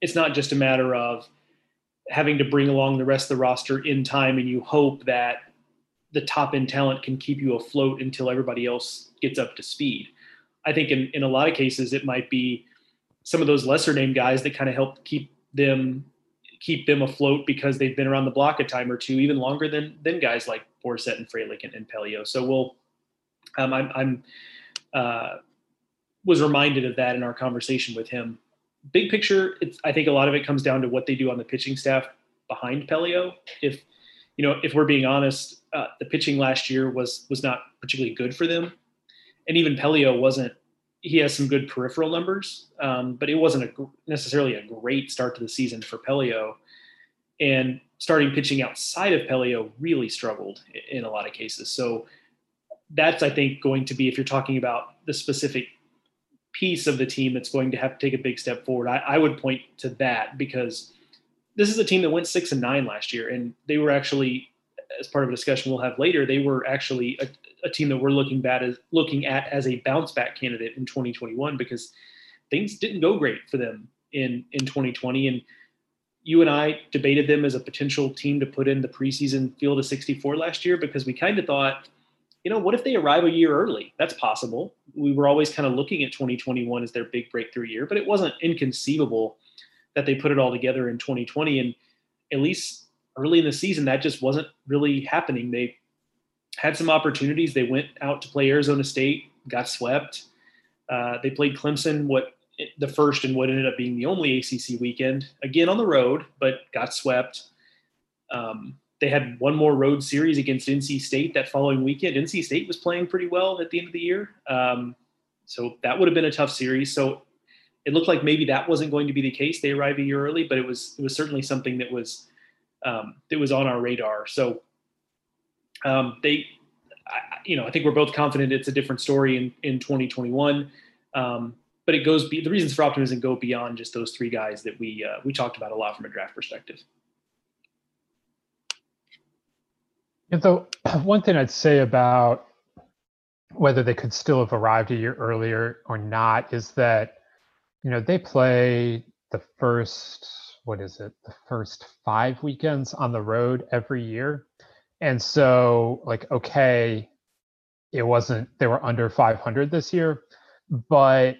it's not just a matter of having to bring along the rest of the roster in time and you hope that the top end talent can keep you afloat until everybody else gets up to speed. I think in, in a lot of cases it might be some of those lesser name guys that kind of help keep them keep them afloat because they've been around the block a time or two, even longer than than guys like Morissette and Frelick and, and Pelio. So we'll um, I'm, I'm uh, was reminded of that in our conversation with him. Big picture, I think a lot of it comes down to what they do on the pitching staff behind Pelio. If you know, if we're being honest, uh, the pitching last year was was not particularly good for them, and even Pelio wasn't. He has some good peripheral numbers, um, but it wasn't a, necessarily a great start to the season for Pelio. And starting pitching outside of Pelio really struggled in a lot of cases. So that's I think going to be if you're talking about the specific piece of the team that's going to have to take a big step forward. I, I would point to that because this is a team that went six and nine last year, and they were actually, as part of a discussion we'll have later, they were actually a, a team that we're looking bad as looking at as a bounce back candidate in 2021 because things didn't go great for them in in 2020 and you and I debated them as a potential team to put in the preseason field of 64 last year because we kind of thought you know, what if they arrive a year early? That's possible. We were always kind of looking at 2021 as their big breakthrough year, but it wasn't inconceivable that they put it all together in 2020. And at least early in the season, that just wasn't really happening. They had some opportunities. They went out to play Arizona State, got swept. Uh, they played Clemson, what the first and what ended up being the only ACC weekend, again on the road, but got swept. Um, they had one more road series against NC State that following weekend. NC State was playing pretty well at the end of the year. Um, so that would have been a tough series. So it looked like maybe that wasn't going to be the case. They arrived a year early, but it was it was certainly something that was um, that was on our radar. So um, they, I, you know, I think we're both confident it's a different story in in 2021. Um, but it goes be, the reasons for optimism go beyond just those three guys that we uh, we talked about a lot from a draft perspective. And so, (clears throat) one thing I'd say about whether they could still have arrived a year earlier or not is that you know they play the first what is it? The first five weekends on the road every year. And so like okay it wasn't they were under 500 this year but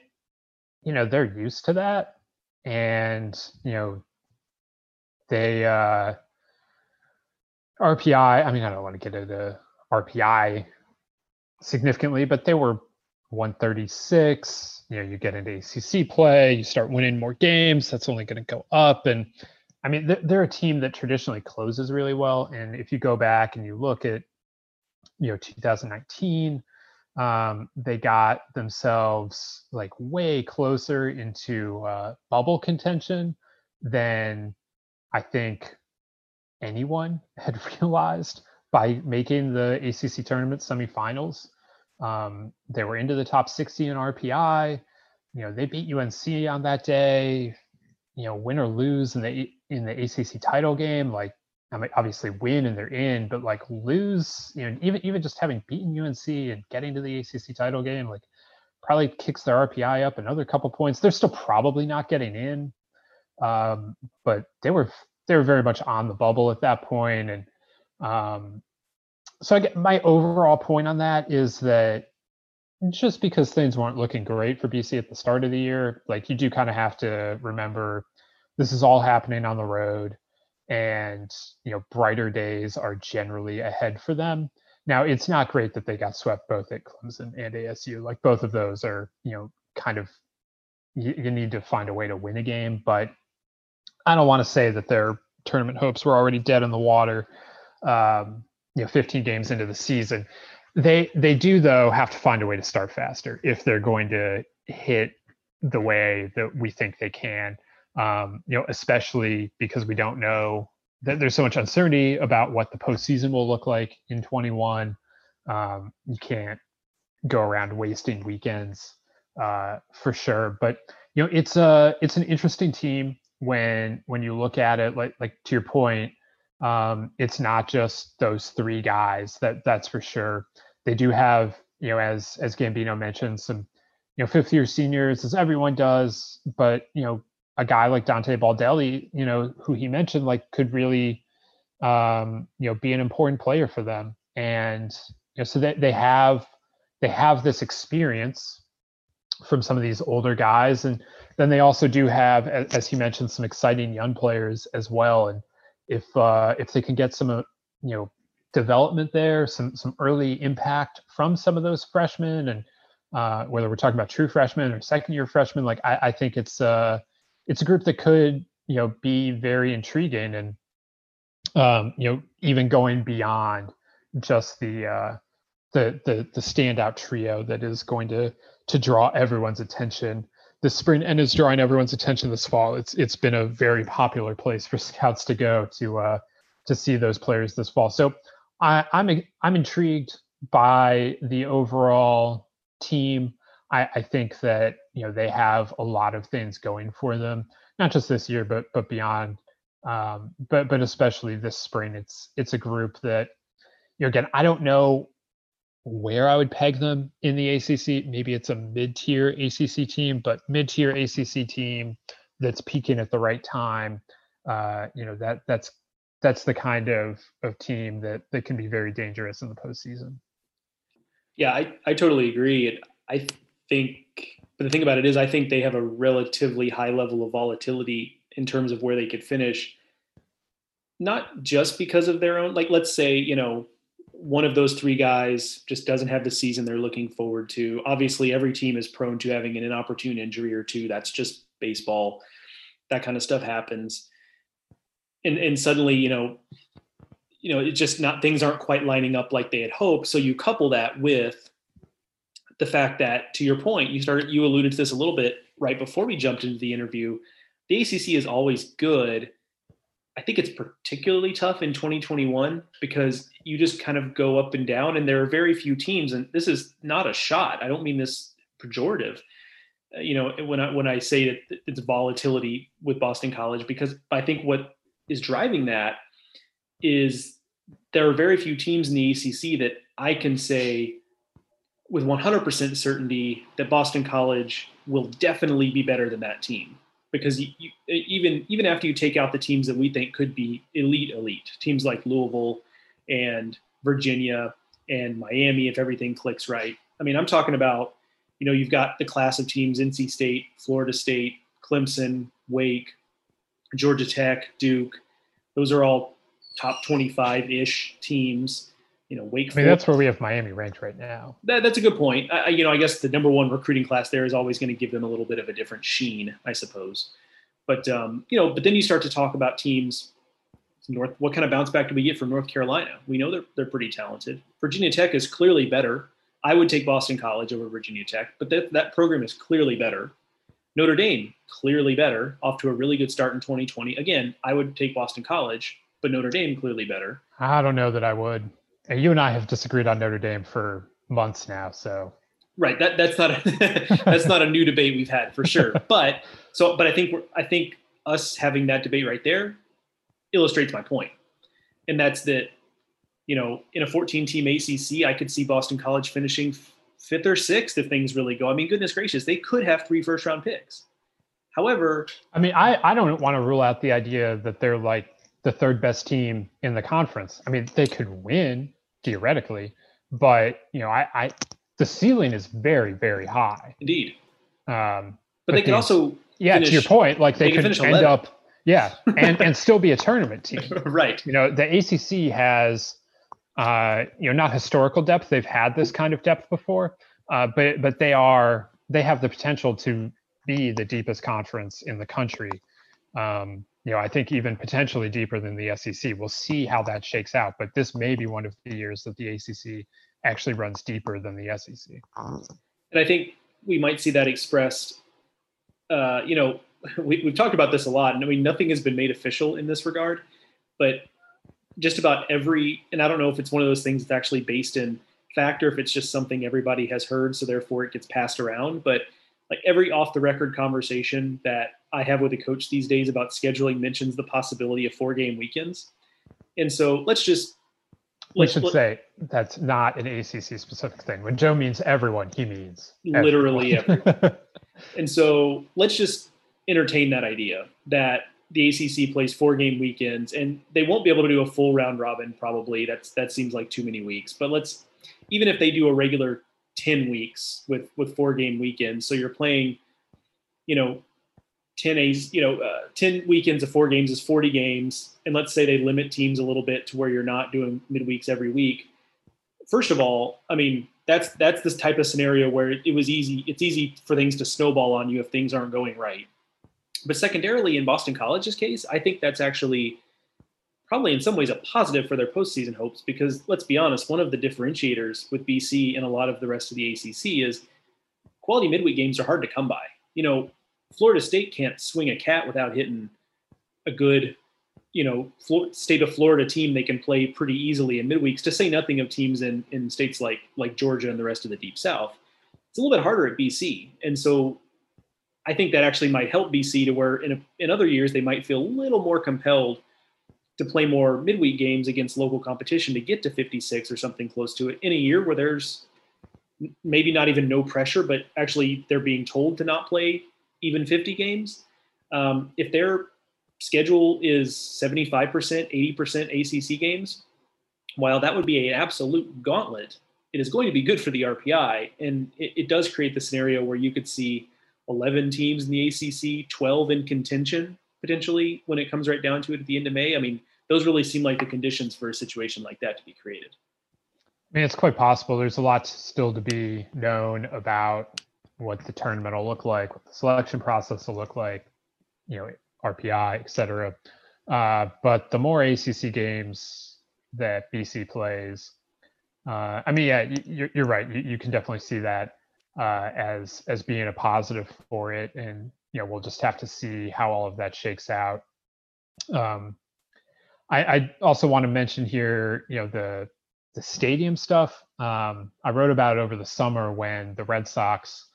you know they're used to that. And you know they uh rpi i mean i don't want to get into rpi significantly but they were 136 you know you get into acc play you start winning more games that's only going to go up. And i mean they're, a team that traditionally closes really well. And if you go back and you look at you know 2019 um, they got themselves like way closer into uh, bubble contention than I think anyone (laughs) had realized by making the ACC tournament semifinals. Um, they were into the top 60 in RPI. You know, they beat UNC on that day. You know, win or lose in the in the ACC title game, like I mean, obviously win and they're in, but like lose, you know, even even just having beaten UNC and getting to the ACC title game, like probably kicks their RPI up another couple points. They're still probably not getting in, um, but they were they were very much on the bubble at that point, and um, so I get my overall point on that is that just because things weren't looking great for BC at the start of the year, like you do kind of have to remember this is all happening on the road and you know brighter days are generally ahead for them. Now it's not great that they got swept both at clemson and asu like both of those are you know kind of you, you need to find a way to win a game but i don't want to say that their tournament hopes were already dead in the water um, you know 15 games into the season they they do though have to find a way to start faster if they're going to hit the way that we think they can um, you know, especially because we don't know that there's so much uncertainty about what the postseason will look like in 21. Um, you can't go around wasting weekends uh, for sure. But you know, it's a it's an interesting team when when you look at it. Like like to your point, um, it's not just those three guys. That that's for sure. They do have you know, as as Gambino mentioned, some you know fifth year seniors as everyone does, but you know a guy like Dante Baldelli, you know, who he mentioned, like could really, um, you know, be an important player for them. And you know, so that they have they have this experience from some of these older guys, and then they also do have, as he mentioned, some exciting young players as well. And if uh, if they can get some, uh, you know, development there, some some early impact from some of those freshmen, and uh, whether we're talking about true freshmen or second year freshmen, like I, I think it's uh, it's a group that could you know be very intriguing and um, you know even going beyond just the uh, the the the standout trio that is going to to draw everyone's attention this spring and is drawing everyone's attention this fall. It's it's been a very popular place for scouts to go to uh, to see those players this fall. So I, I'm I'm intrigued by the overall team. I, I think that you know they have a lot of things going for them, not just this year, but but beyond. Um, but but especially this spring, it's it's a group that you know again I don't know where I would peg them in the ACC. Maybe it's a mid-tier ACC team, but mid-tier ACC team that's peaking at the right time. Uh, you know that that's that's the kind of of team that that can be very dangerous in the postseason. Yeah, I, I totally agree. I think, but the thing about it is, I think they have a relatively high level of volatility in terms of where they could finish. Not just because of their own, like let's say, you know, one of those three guys just doesn't have the season they're looking forward to. Obviously, every team is prone to having an inopportune injury or two. That's just baseball. That kind of stuff happens. And and suddenly, you know, you know, it's just not things aren't quite lining up like they had hoped. So you couple that with the fact that, to your point, you started you alluded to this a little bit right before we jumped into the interview. The ACC is always good. I think it's particularly tough in 2021 because you just kind of go up and down, and there are very few teams. And this is not a shot. I don't mean this pejorative. Uh, you know, when I when I say that it's volatility with Boston College, because I think what is driving that is there are very few teams in the ACC that I can say with 100% certainty that Boston College will definitely be better than that team because you, you, even even after you take out the teams that we think could be elite elite teams like Louisville and Virginia and Miami if everything clicks right. I mean, I'm talking about you know you've got the class of teams NC State, Florida State, Clemson, Wake, Georgia Tech, Duke. Those are all top 25 ish teams you know, Wake. I mean, that's where we have Miami ranked right now. That, that's a good point. I, you know, I guess the number one recruiting class there is always going to give them a little bit of a different sheen, I suppose. But um, you know, but then you start to talk about teams. North, what kind of bounce back do we get from North Carolina? We know they're they're pretty talented. Virginia Tech is clearly better. I would take Boston College over Virginia Tech, but that that program is clearly better. Notre Dame clearly better, off to a really good start in 2020. Again, I would take Boston College, but Notre Dame clearly better. I don't know that I would you and I have disagreed on Notre Dame for months now, so right. That that's not a, (laughs) that's not a new debate we've had for sure. (laughs) But so, but I think I think us having that debate right there illustrates my point, and that's that you know in a 14 team ACC, I could see Boston College finishing fifth or sixth if things really go. I mean, goodness gracious, they could have three first round picks. However, I mean, I, I don't want to rule out the idea that they're like the third best team in the conference. I mean, they could win theoretically, but you know, I, I the ceiling is very, very high. Indeed. Um, but they could also yeah, finish, to your point, like they, they could end 11. up yeah, (laughs) and and still be a tournament team. (laughs) right. You know, the ACC has uh, you know, not historical depth. They've had this kind of depth before, uh, but but they are they have the potential to be the deepest conference in the country. Um, you know, I think even potentially deeper than the SEC. We'll see how that shakes out, but this may be one of the years that the ACC actually runs deeper than the SEC. And I think we might see that expressed. Uh, you know, (laughs) we, we've talked about this a lot, and I mean, nothing has been made official in this regard, but just about every, and I don't know if it's one of those things that's actually based in fact or if it's just something everybody has heard, so therefore it gets passed around, but like every off the record conversation that I have with a coach these days about scheduling mentions the possibility of four game weekends. And so let's just we should let, say that's not an ACC specific thing. When Joe means everyone, he means literally everyone. (laughs) everyone. and so let's just entertain that idea that the ACC plays four game weekends, and they won't be able to do a full round robin. Probably that's that seems like too many weeks. But let's even if they do a regular 10 weeks with with four game weekends so you're playing you know 10 A's, you know, uh, 10 weekends of four games is 40 games. And let's say they limit teams a little bit to where you're not doing midweeks every week. First of all, I mean, that's, that's this type of scenario where it was easy. It's easy for things to snowball on you if things aren't going right. But secondarily, in Boston College's case, I think that's actually probably in some ways a positive for their postseason hopes because let's be honest, one of the differentiators with BC and a lot of the rest of the ACC is quality midweek games are hard to come by. You know, Florida State can't swing a cat without hitting a good, you know, state of Florida team they can play pretty easily in midweeks. To say nothing of teams in in states like like Georgia and the rest of the Deep South, it's a little bit harder at BC, and so I think that actually might help BC to where in a, in other years they might feel a little more compelled to play more midweek games against local competition to get to 56 or something close to it in a year where there's maybe not even no pressure, but actually they're being told to not play even 50 games. Um, if their schedule is 75%, 80% ACC games, while that would be an absolute gauntlet, it is going to be good for the RPI. And it, it does create the scenario where you could see 11 teams in the ACC, 12 in contention potentially when it comes right down to it at the end of May. I mean, those really seem like the conditions for a situation like that to be created. I mean, it's quite possible. There's a lot still to be known about what the tournament will look like, what the selection process will look like, you know, RPI, et cetera. Uh, but the more ACC games that BC plays, uh, I mean, yeah, you're, you're right. You, you, can definitely see that uh, as as being a positive for it, and you know, we'll just have to see how all of that shakes out. Um, I, I also want to mention here, you know, the the stadium stuff. Um, I wrote about it over the summer when the Red Sox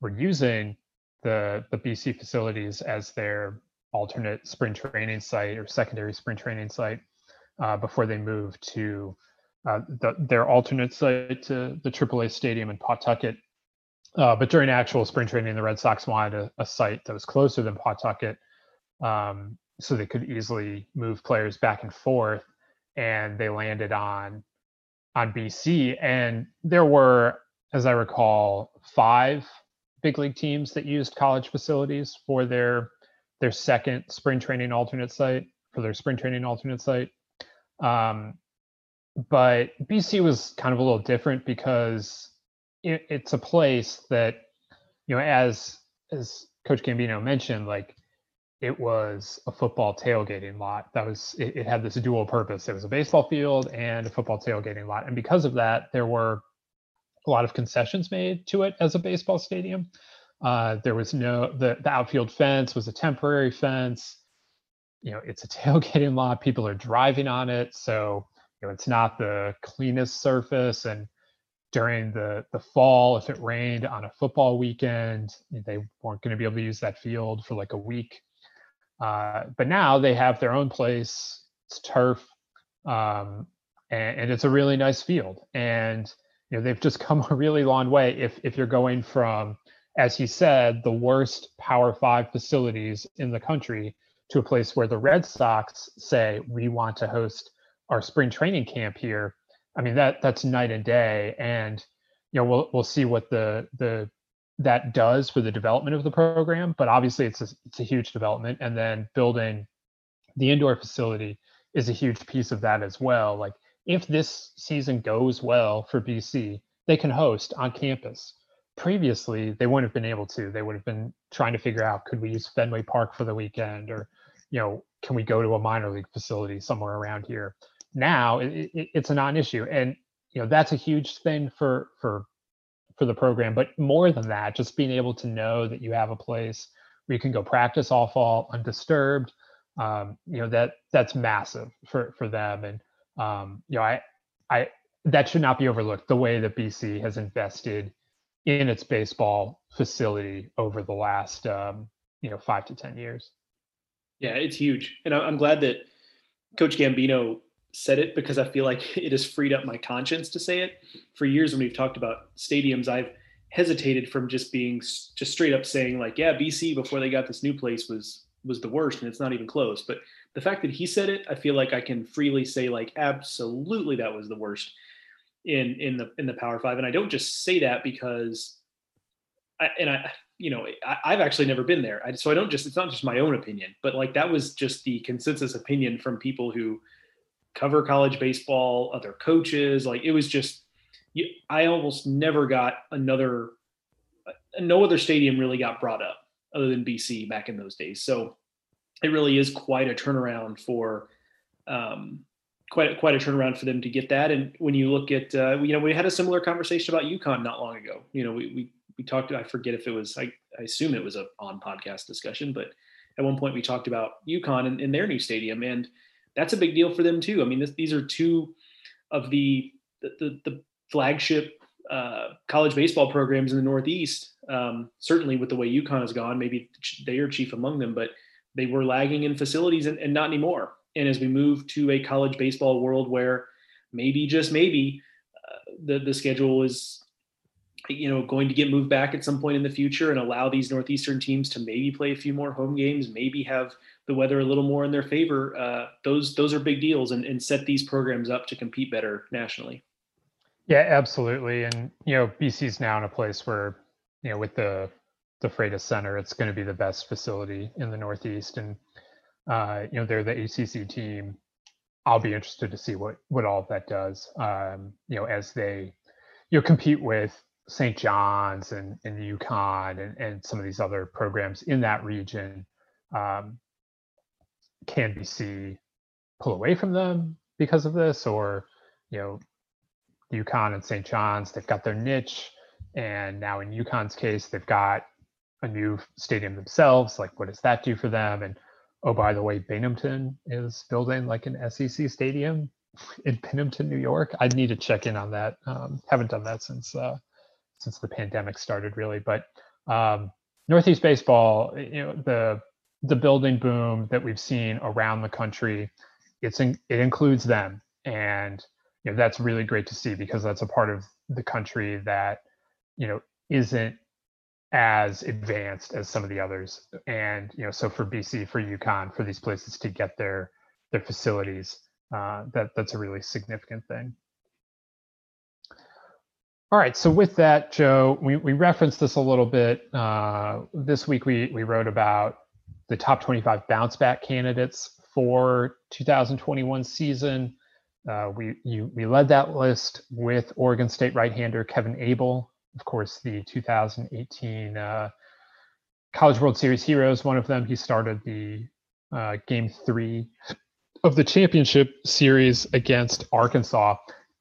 were using the the BC facilities as their alternate spring training site or secondary spring training site uh, before they moved to uh, the, their alternate site to the AAA stadium in Pawtucket. Uh, but during actual spring training, the Red Sox wanted a, a site that was closer than Pawtucket um, so they could easily move players back and forth. And they landed on on BC, and there were, as I recall, five big league teams that used college facilities for their their second spring training alternate site for their spring training alternate site. Um, but BC was kind of a little different because it, it's a place that, you know, as as Coach Gambino mentioned, like it was a football tailgating lot. That was it, it, had this dual purpose. It was a baseball field and a football tailgating lot. And because of that, there were a lot of concessions made to it as a baseball stadium. Uh, there was no the, the outfield fence was a temporary fence. You know, it's a (laughs) tailgating lot. People are driving on it, so you know it's not the cleanest surface. And during the the fall, if it rained on a football weekend, they weren't going to be able to use that field for like a week. Uh, but now they have their own place. It's turf, um, and, and, it's a really nice field. And you know they've just (laughs) come a really long way. If if you're going from, as he said, the worst Power Five facilities in the country to a place where the Red Sox say we want to host our spring training camp here. I mean that that's night and day. And you know we'll we'll see what the the that does for the development of the program. But obviously, it's a, it's a huge development, and then building the indoor facility is a huge piece of that as well. Like if this season goes well for BC, they can host on campus. Previously, they wouldn't have been able to. They would have been trying to figure out could we use Fenway Park for the weekend, or you know, can we go to a minor league facility somewhere around here? Now it, it, it's a non-issue, and you know that's a huge thing for for for the program. But more than that, just being able to know that you have a place where you can go practice all fall undisturbed, um, you know that that's massive for for them. And um, you know, I I that should not be overlooked. The way that BC has invested in its baseball facility over the last um, you know five to ten years. Yeah, it's huge, and I'm glad that Coach Gambino said it because I feel like (laughs) it has freed up my conscience to say it. For years, when we've talked about stadiums, I've hesitated from just being just straight up saying like, yeah, BC before they got this new place was was the worst, and it's not even close. But the fact that he said it, I feel like I can freely say like, absolutely, that was the worst in in the in the Power Five, and I don't just say that because, I, and I you know I, have actually never been there, so I don't just it's not just my own opinion, but like that was just the consensus opinion from people who cover college baseball, other coaches. Like it was just, you, I almost never got another, uh, no other stadium really got brought up other than BC back in those days. So it really is quite a turnaround for, um, quite quite a turnaround for them to get that. And when you look at, uh, you know, we had a similar conversation about UConn not long ago. You know, we we we talked. I forget if it was. I, I assume it was a on podcast discussion, but at one point we talked about UConn and, and their new stadium and that's a big deal for them too. I mean, this, these are two of the the, the, flagship uh, college baseball programs in the Northeast. Um, certainly, with the way UConn has gone, maybe they are chief among them, but they were lagging in facilities and, and not anymore. And as we move to a college baseball world where maybe just maybe uh, the the schedule is you know going to get moved back at some point in the future and allow these northeastern teams to maybe play a few more home games maybe have the weather a little more in their favor, uh, those those are big deals and, and set these programs up to compete better nationally. Yeah, absolutely. And you know, BC's now in a place where you know with the the Frates Center, it's going to be the best facility in the Northeast, and uh, you know they're the ACC team I'll be interested to see what what all of that does. Um, you know, as they you know compete with St. John's and and UConn and and some of these other programs in that region. Um, can BC pull away from them because of this, or you know, UConn and St. John's they've got their niche, and now in UConn's case they've got a new stadium themselves. Like, what does that do for them? And oh, by the way, Binghamton is building like an SEC stadium (laughs) in Binghamton, New York. I need to check in on that. Um, haven't done that since uh, since the pandemic started, really. But um, Northeast baseball, you know, the the building boom that we've seen around the country, it's in, it includes them, and you know that's really great to see because that's a part of the country that you know isn't as advanced as some of the others. And you know, so for BC, for UConn, for these places to get their their facilities, uh, that that's a really significant thing. All right, so with that, Joe, we, we referenced this a little bit. Uh, this week we we wrote about the top 25 bounce back candidates for 2021 season. Uh, we you, we led that list with Oregon State right-hander Kevin Abel, of course, the 2018 uh, College World Series heroes. One of them, he started the uh, game three of the championship series against Arkansas.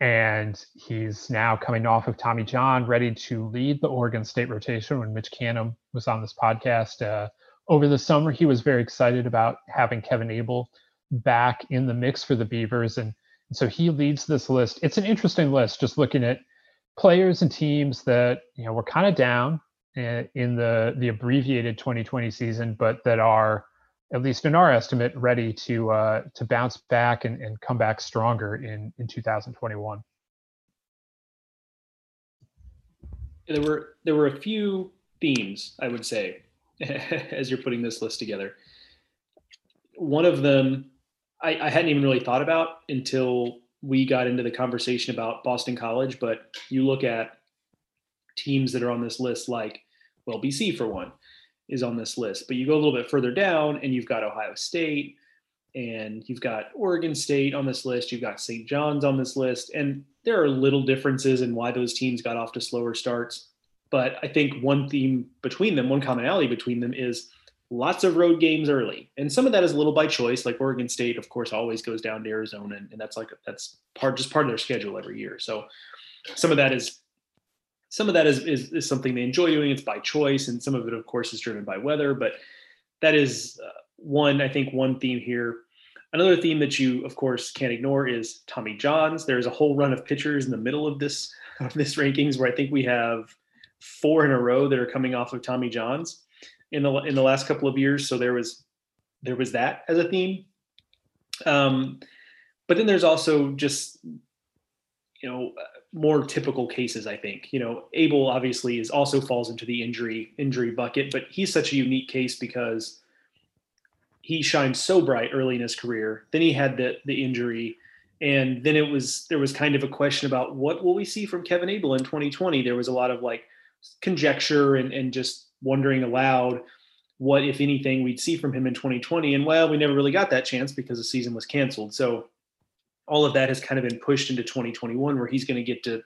And he's now coming off of Tommy John, ready to lead the Oregon State rotation. When Mitch Canham was on this podcast uh, over the summer, he was very excited about having Kevin Abel back in the mix for the Beavers. And, and so he leads this list. It's an interesting list, just looking at players and teams that you know were kind of down in the the abbreviated 2020 season, but that are at least in our estimate ready to uh, to bounce back and, and come back stronger in in 2021. There were there were a few themes I would say (laughs) as you're putting this list together. One of them I, I hadn't even really thought about until we got into the conversation about Boston College, but you look at teams that are on this list, like, well, BC for one is on this list, but you go a little bit further down and you've got Ohio State and you've got Oregon State on this list, you've got St. John's on this list, and there are little differences in why those teams got off to slower starts. But I think one theme between them, one commonality between them is lots of road games early. And some of that is a little by choice. Like Oregon State, of course, always goes down to Arizona, and, that's like that's part just part of their schedule every year. So some of that is some of that is, is, is something they enjoy doing. It's by choice, and some of it, of course, is driven by weather. But that is uh, one, I think, one theme here. Another theme that you, of course, can't ignore is Tommy Johns. There's a whole run of pitchers in the middle of this of this (laughs) rankings where I think we have four in a row that are coming off of Tommy Johns in the in the last couple of years. So there was there was that as a theme. Um, but then there's also just you know more typical cases. I think you know Abel obviously is also falls into the injury injury bucket, but he's such a unique case because he shined so bright early in his career. Then he had the the injury and then it was there was kind of a question about what will we see from Kevin Abel in 2020. There was a lot of like conjecture and, and just wondering aloud what, if anything, we'd see from him in 2020. And well, we never really got that chance because the season was canceled. So all of that has kind of been pushed into 2021, where he's going to get to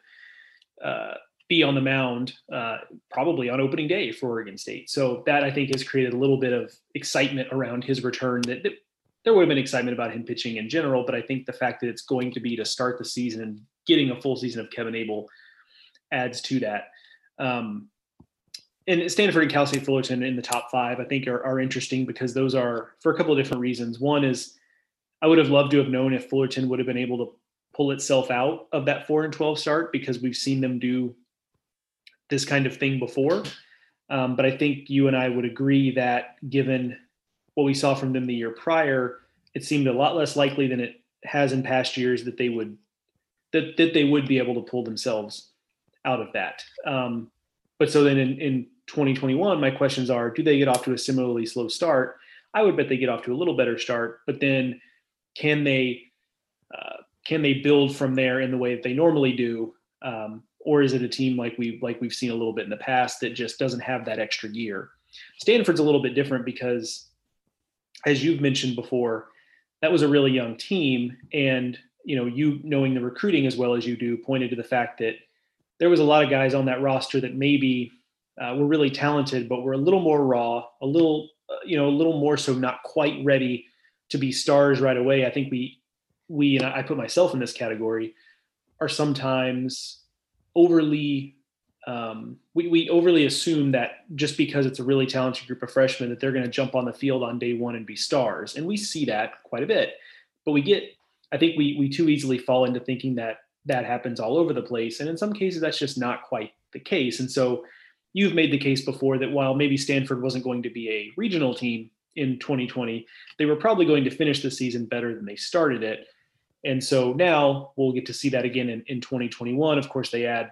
uh, be on the mound uh, probably on opening day for Oregon State. So that I think has created a little bit of excitement around his return. That, that there would have been excitement about him pitching in general, but I think the fact that it's going to be to start the season and getting a full season of Kevin Abel adds to that. Um, and Stanford and Cal State Fullerton in the top five, I think are, are interesting because those are for a couple of different reasons. One is I would have loved to have known if Fullerton would have been able to pull itself out of that four and 12 start because we've seen them do this kind of thing before. Um, but I think you and I would agree that given what we saw from them the year prior, it seemed a lot less likely than it has in past years that they would that, that they would be able to pull themselves out of that. Um, but so then in, in 2021, my questions are do they get off to a similarly slow start? I would bet they get off to a little better start, but then can they uh, can they build from there in the way that they normally do, um, or is it a team like we like we've seen a little bit in the past that just doesn't have that extra gear? Stanford's a little bit different because, as you've mentioned before, that was a really young team. And, you know, you knowing the recruiting as well as you do pointed to the fact that there was a lot of guys on that roster that maybe uh, were really talented, but were a little more raw, a little, uh, you know, a little more so not quite ready to be stars right away. I think we, we, and I put myself in this category, are sometimes overly um, we, we overly assume that just because it's a really talented group of freshmen that they're going to jump on the field on day one and be stars and we see that quite a bit but we get i think we we too easily fall into thinking that that happens all over the place and in some cases that's just not quite the case and so you've made the case before that while maybe stanford wasn't going to be a regional team in 2020 they were probably going to finish the season better than they started it. And so now we'll get to see that again in, in 2021 of course they add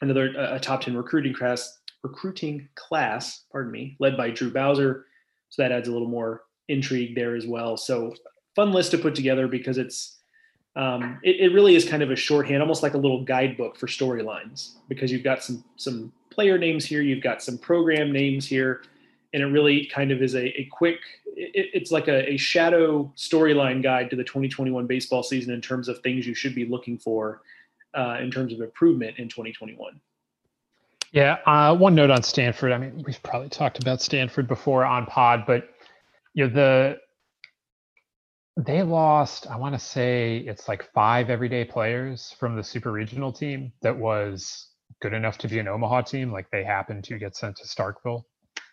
another a top 10 recruiting class recruiting class pardon me led by drew bowser. So that adds a little more intrigue there as well. So fun list to put together because it's um, it, it really is kind of a shorthand almost like a little guidebook for storylines because you've got some some player names here you've got some program names here and it really kind of is a, a quick it, it's like a, a shadow storyline guide to the 2021 baseball season in terms of things you should be looking for uh, in terms of improvement in 2021. Yeah, uh, one note on Stanford. I mean, we've probably talked about Stanford before on pod, but you know the they lost. I want to say it's like five everyday players from the super regional team that was good enough to be an Omaha team. Like they happened to get sent to Starkville,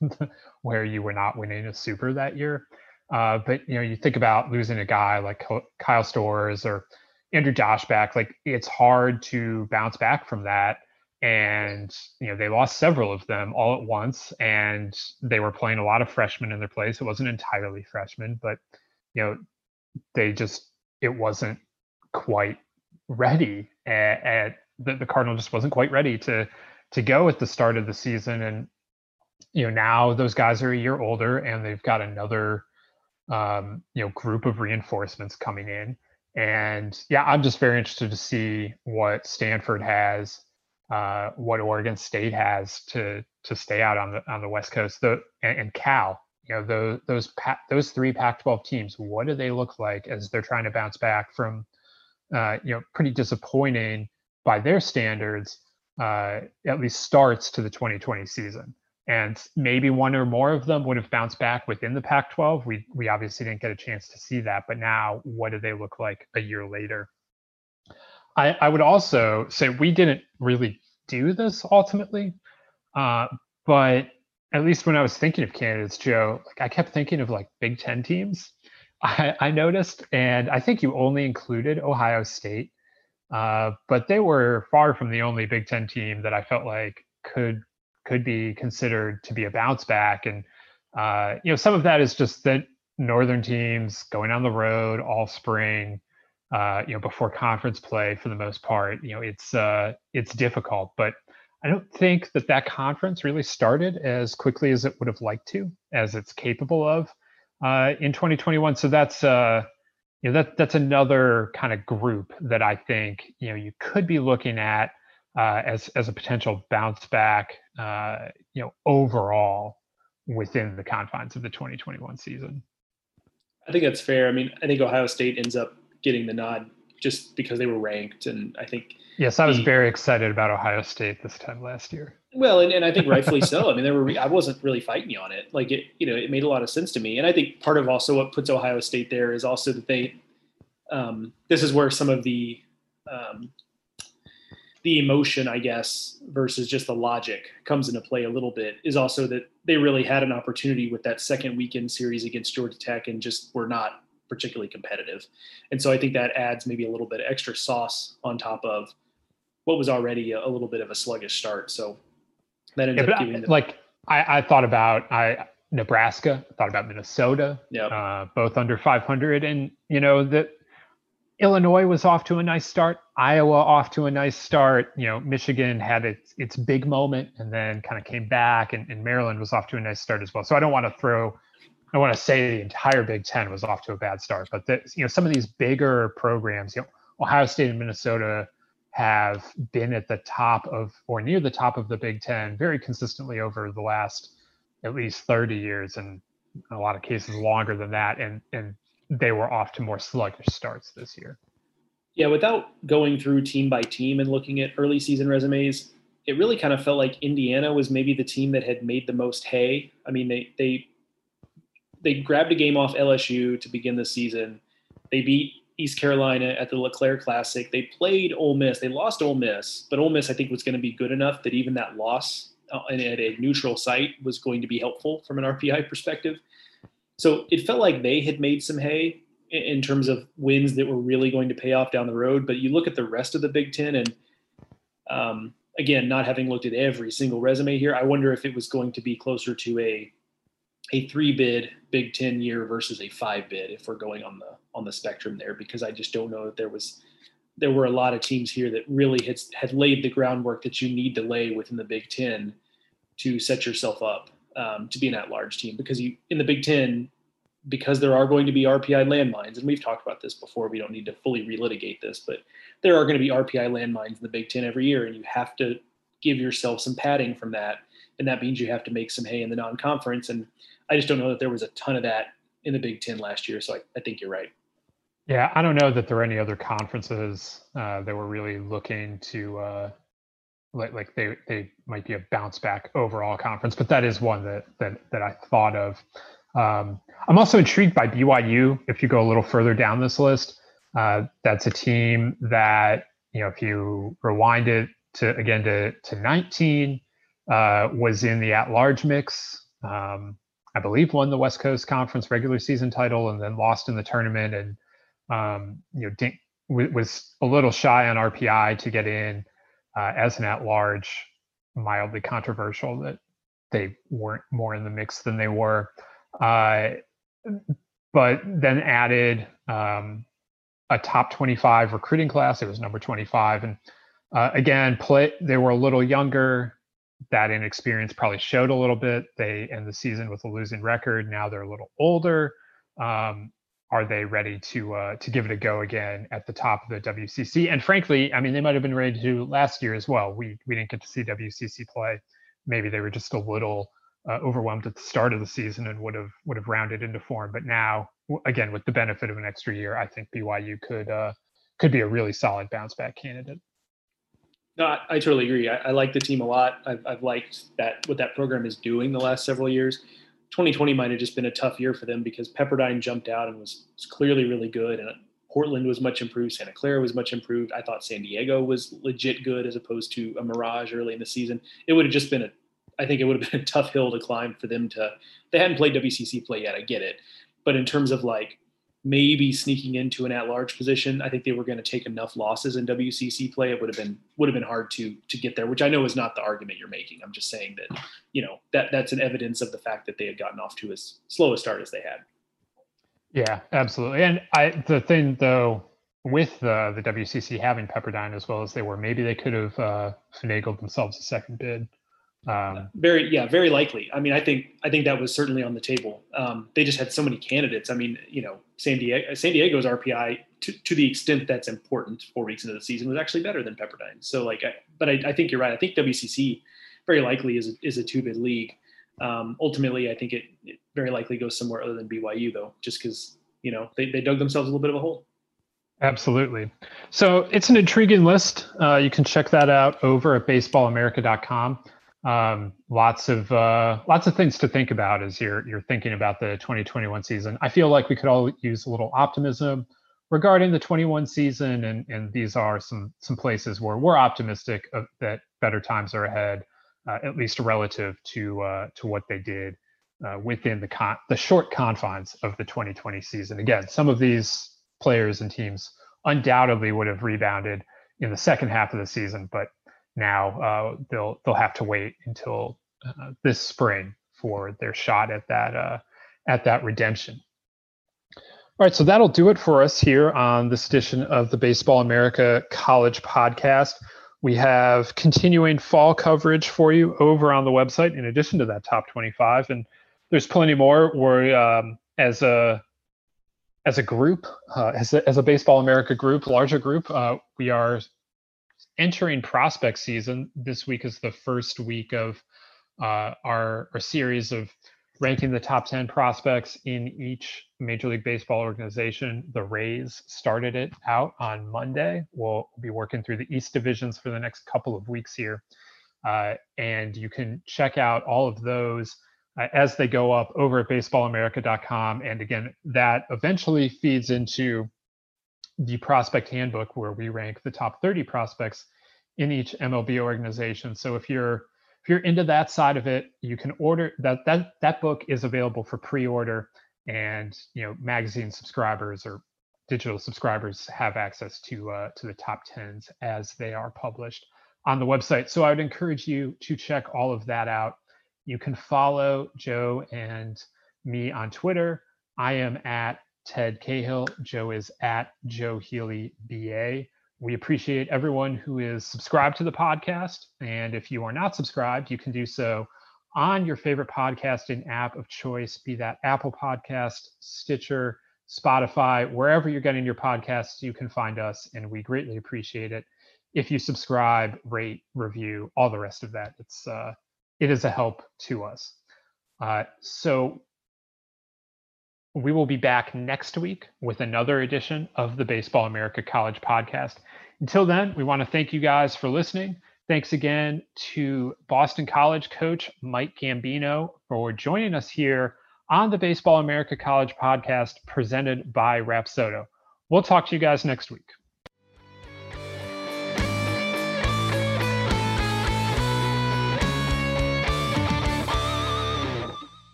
(laughs) where you were not winning a super that year. Uh, but you know, you think about losing a guy like Kyle Stowers or Andrew Daschbach, like it's hard to bounce back from that. And, you know, they lost several of them all at once and they were playing a lot of freshmen in their place. It wasn't entirely freshmen, but, you know, they just, it wasn't quite ready at, at the, the Cardinal just wasn't quite ready to, to go at the start of the season. And, you know, now those guys are a year older and they've got another, um, you know, group of reinforcements coming in and yeah, I'm just very interested to see what Stanford has, uh, what Oregon State has to to stay out on the on the West Coast. The and, and Cal, you know, those those those three Pac-12 teams. What do they look like as they're trying to bounce back from, uh, you know, pretty disappointing by their standards, uh, at least starts to the 2020 season and maybe one or more of them would have bounced back within the Pac-12. We we obviously didn't get a chance to see that, but now what do they look like a year later? I, I would also say we didn't really do this ultimately, uh, but at least when I was thinking of candidates, Joe, like I kept thinking of like Big Ten teams. (laughs) I, I noticed, and I think you only included Ohio State, uh, but they were far from the only Big Ten team that I felt like could could be considered to be a bounce back. And uh, you know, some of that is just that northern teams going on the road all spring, uh, you know, before conference play for the most part. You know, it's uh, it's difficult, but I don't think that that conference really started as quickly as it would have liked to, as it's capable of uh, in 2021. So that's uh, you know that that's another kind of group that I think you know you could be looking at uh, as as a potential bounce back, uh, you know, overall within the confines of the 2021 season. I think that's fair. I mean, I think Ohio State ends up getting the nod just because they were ranked, and I think. Yes, I was the, very excited about Ohio State this time last year. Well, and, and I think (laughs) rightfully so. I mean, there were I wasn't really fighting you on it. Like it, you know, it made a lot of sense to me, and I think part of also what puts Ohio State there is also that they. Um, this is where some of the um, the emotion, I guess, versus just the logic comes into play a little bit is also that they really had an opportunity with that second weekend series against Georgia Tech and just were not particularly competitive. And so I think that adds maybe a little bit extra sauce on top of what was already a, a little bit of a sluggish start. So that ended yeah, up giving them- like I, I thought about I Nebraska, I thought about Minnesota, yep. uh, both under 500, and you know that Illinois was off to a nice start. Iowa off to a nice start. You know, Michigan had its its big moment and then kind of came back, and, and Maryland was off to a nice start as well. So I don't want to throw, I want to say the entire Big Ten was off to a bad start, but the, you know some of these bigger programs, you know, Ohio State and Minnesota have been at the top of or near the top of the Big Ten very consistently over the last at least 30 years, and in a lot of cases longer than that. And and they were off to more sluggish starts this year. Yeah, without going through team by team and looking at early season resumes, it really kind of felt like Indiana was maybe the team that had made the most hay. I mean, they they they grabbed a game off LSU to begin the season. They beat East Carolina at the LeClair Classic. They played Ole Miss. They lost Ole Miss, but Ole Miss I think was going to be good enough that even that loss uh, at a neutral site was going to be helpful from an RPI perspective. So it felt like they had made some hay in terms of wins that were really going to pay off down the road. But you look at the rest of the Big Ten, and um, again, not having looked at every single resume here, I wonder if it was going to be closer to a a three bid Big Ten year versus a five bid if we're going on the on the spectrum there, because I just don't know that there was there were a lot of teams here that really had had laid the groundwork that you need to lay within the Big Ten to set yourself up um, to be an at-large team. Because you in the Big Ten, because there are going to be RPI landmines, and we've talked about this before. We don't need to fully relitigate this, but there are going to be RPI landmines in the Big Ten every year, and you have to give yourself some padding from that, and that means you have to make some hay in the non-conference. And I just don't know that there was a ton of that in the Big Ten last year. So I, I think you're right. Yeah, I don't know that there are any other conferences uh, that were really looking to uh, like like they they might be a bounce back overall conference, but that is one that that that I thought of. Um, I'm also intrigued by BYU. If you go a little further down this list, uh, that's a team that you know if you rewind it to again to to 19 uh, was in the at large mix. Um, I believe won the West Coast Conference regular season title and then lost in the tournament and um, you know, w- was a little shy on RPI to get in uh, as an at-large, mildly controversial that they weren't more in the mix than they were. Uh, but then added um, a top 25 recruiting class. It was number 25, and uh, again, play. They were a little younger. That inexperience probably showed a little bit. They end the season with a losing record. Now they're a little older. Um, are they ready to uh, to give it a go again at the top of the WCC? And frankly, I mean, they might have been ready to last year as well. We we didn't get to see WCC play. Maybe they were just a little uh, overwhelmed at the start of the season and would have would have rounded into form. But now, again, with the benefit of an extra year, I think BYU could uh, could be a really solid bounce back candidate. No, I, I totally agree. I, I, like the team a lot. I've, I've liked that what that program is doing the last several years. 2020 might have just been a tough year for them because Pepperdine jumped out and was, was clearly really good, and Portland was much improved. Santa Clara was much improved. I thought San Diego was legit good as opposed to a mirage early in the season. It would have just been a, I think it would have been a (laughs) tough hill to climb for them to. They hadn't played WCC play yet. I get it, but in terms of like maybe sneaking into an at-large position. I think they were going to take enough losses in WCC play. It would have been would have been hard to to get there, which I know is not the argument you're making. I'm just saying that you know that that's an evidence of the fact that they had gotten off to as slow a start as they had. Yeah, absolutely. And I the thing though with uh, the WCC having Pepperdine as well as they were, maybe they could have uh, finagled themselves a second bid. Um, very, yeah, very likely. I mean, I think I think that was certainly on the table. Um, they just had so many candidates. I mean, you know, San Diego, San Diego's RPI to, to the extent that's important four weeks into the season was actually better than Pepperdine. So like, I, but I, I, think you're right. I think WCC very likely is a, is a two bid league. Um, ultimately, I think it, it, very likely goes somewhere other than BYU though, just because you know they, they dug themselves a little bit of a hole. Absolutely. So it's an intriguing list. Uh, you can check that out over at baseballamerica.com um, lots of uh, lots of things to think about as you're you're thinking about the 2021 season. I feel like we could all use a little optimism regarding the 21 season, and and these are some some places where we're optimistic of, that better times are ahead, uh, at least relative to uh, to what they did uh, within the con- the short confines of the 2020 season. Again, some of these players and teams undoubtedly would have rebounded in the second half of the season, but now uh, they'll they'll have to wait until uh, this spring for their shot at that uh, at that redemption. All right, so that'll do it for us here on this edition of the Baseball America College Podcast. We have continuing fall coverage for you over on the website, in addition to that top 25, and there's plenty more. We're um, as a as a group, uh, as, a, as a Baseball America group, larger group, uh, we are entering prospect season, this week is the first week of uh, our, our series of ranking the top 10 prospects in each Major League Baseball organization. The Rays started it out on Monday. We'll be working through the East divisions for the next couple of weeks here. Uh, and you can check out all of those uh, as they go up over at baseballamerica.com. And again, that eventually feeds into the prospect handbook where we rank the top 30 prospects in each MLB organization. So if you're if you're into that side of it, you can order that that that book is available for pre-order and you know magazine subscribers or digital subscribers have access to uh, to the top 10s as they are published on the website. So I would encourage you to check all of that out. You can follow Joe and me on Twitter. I am at Ted Cahill. Joe is at Joe Healy BA. We appreciate everyone who is subscribed to the podcast. And if you are not subscribed, you can do so on your favorite podcasting app of choice, be that Apple Podcast, Stitcher, Spotify, wherever you're getting your podcasts, you can find us. And we greatly appreciate it. If you subscribe, rate, review, all the rest of that, it's uh, it is a help to us. Uh, so we will be back next week with another edition of the Baseball America College podcast. Until then, we want to thank you guys for listening. Thanks again to Boston College coach Mike Gambino for joining us here on the Baseball America College podcast presented by Rapsodo. We'll talk to you guys next week.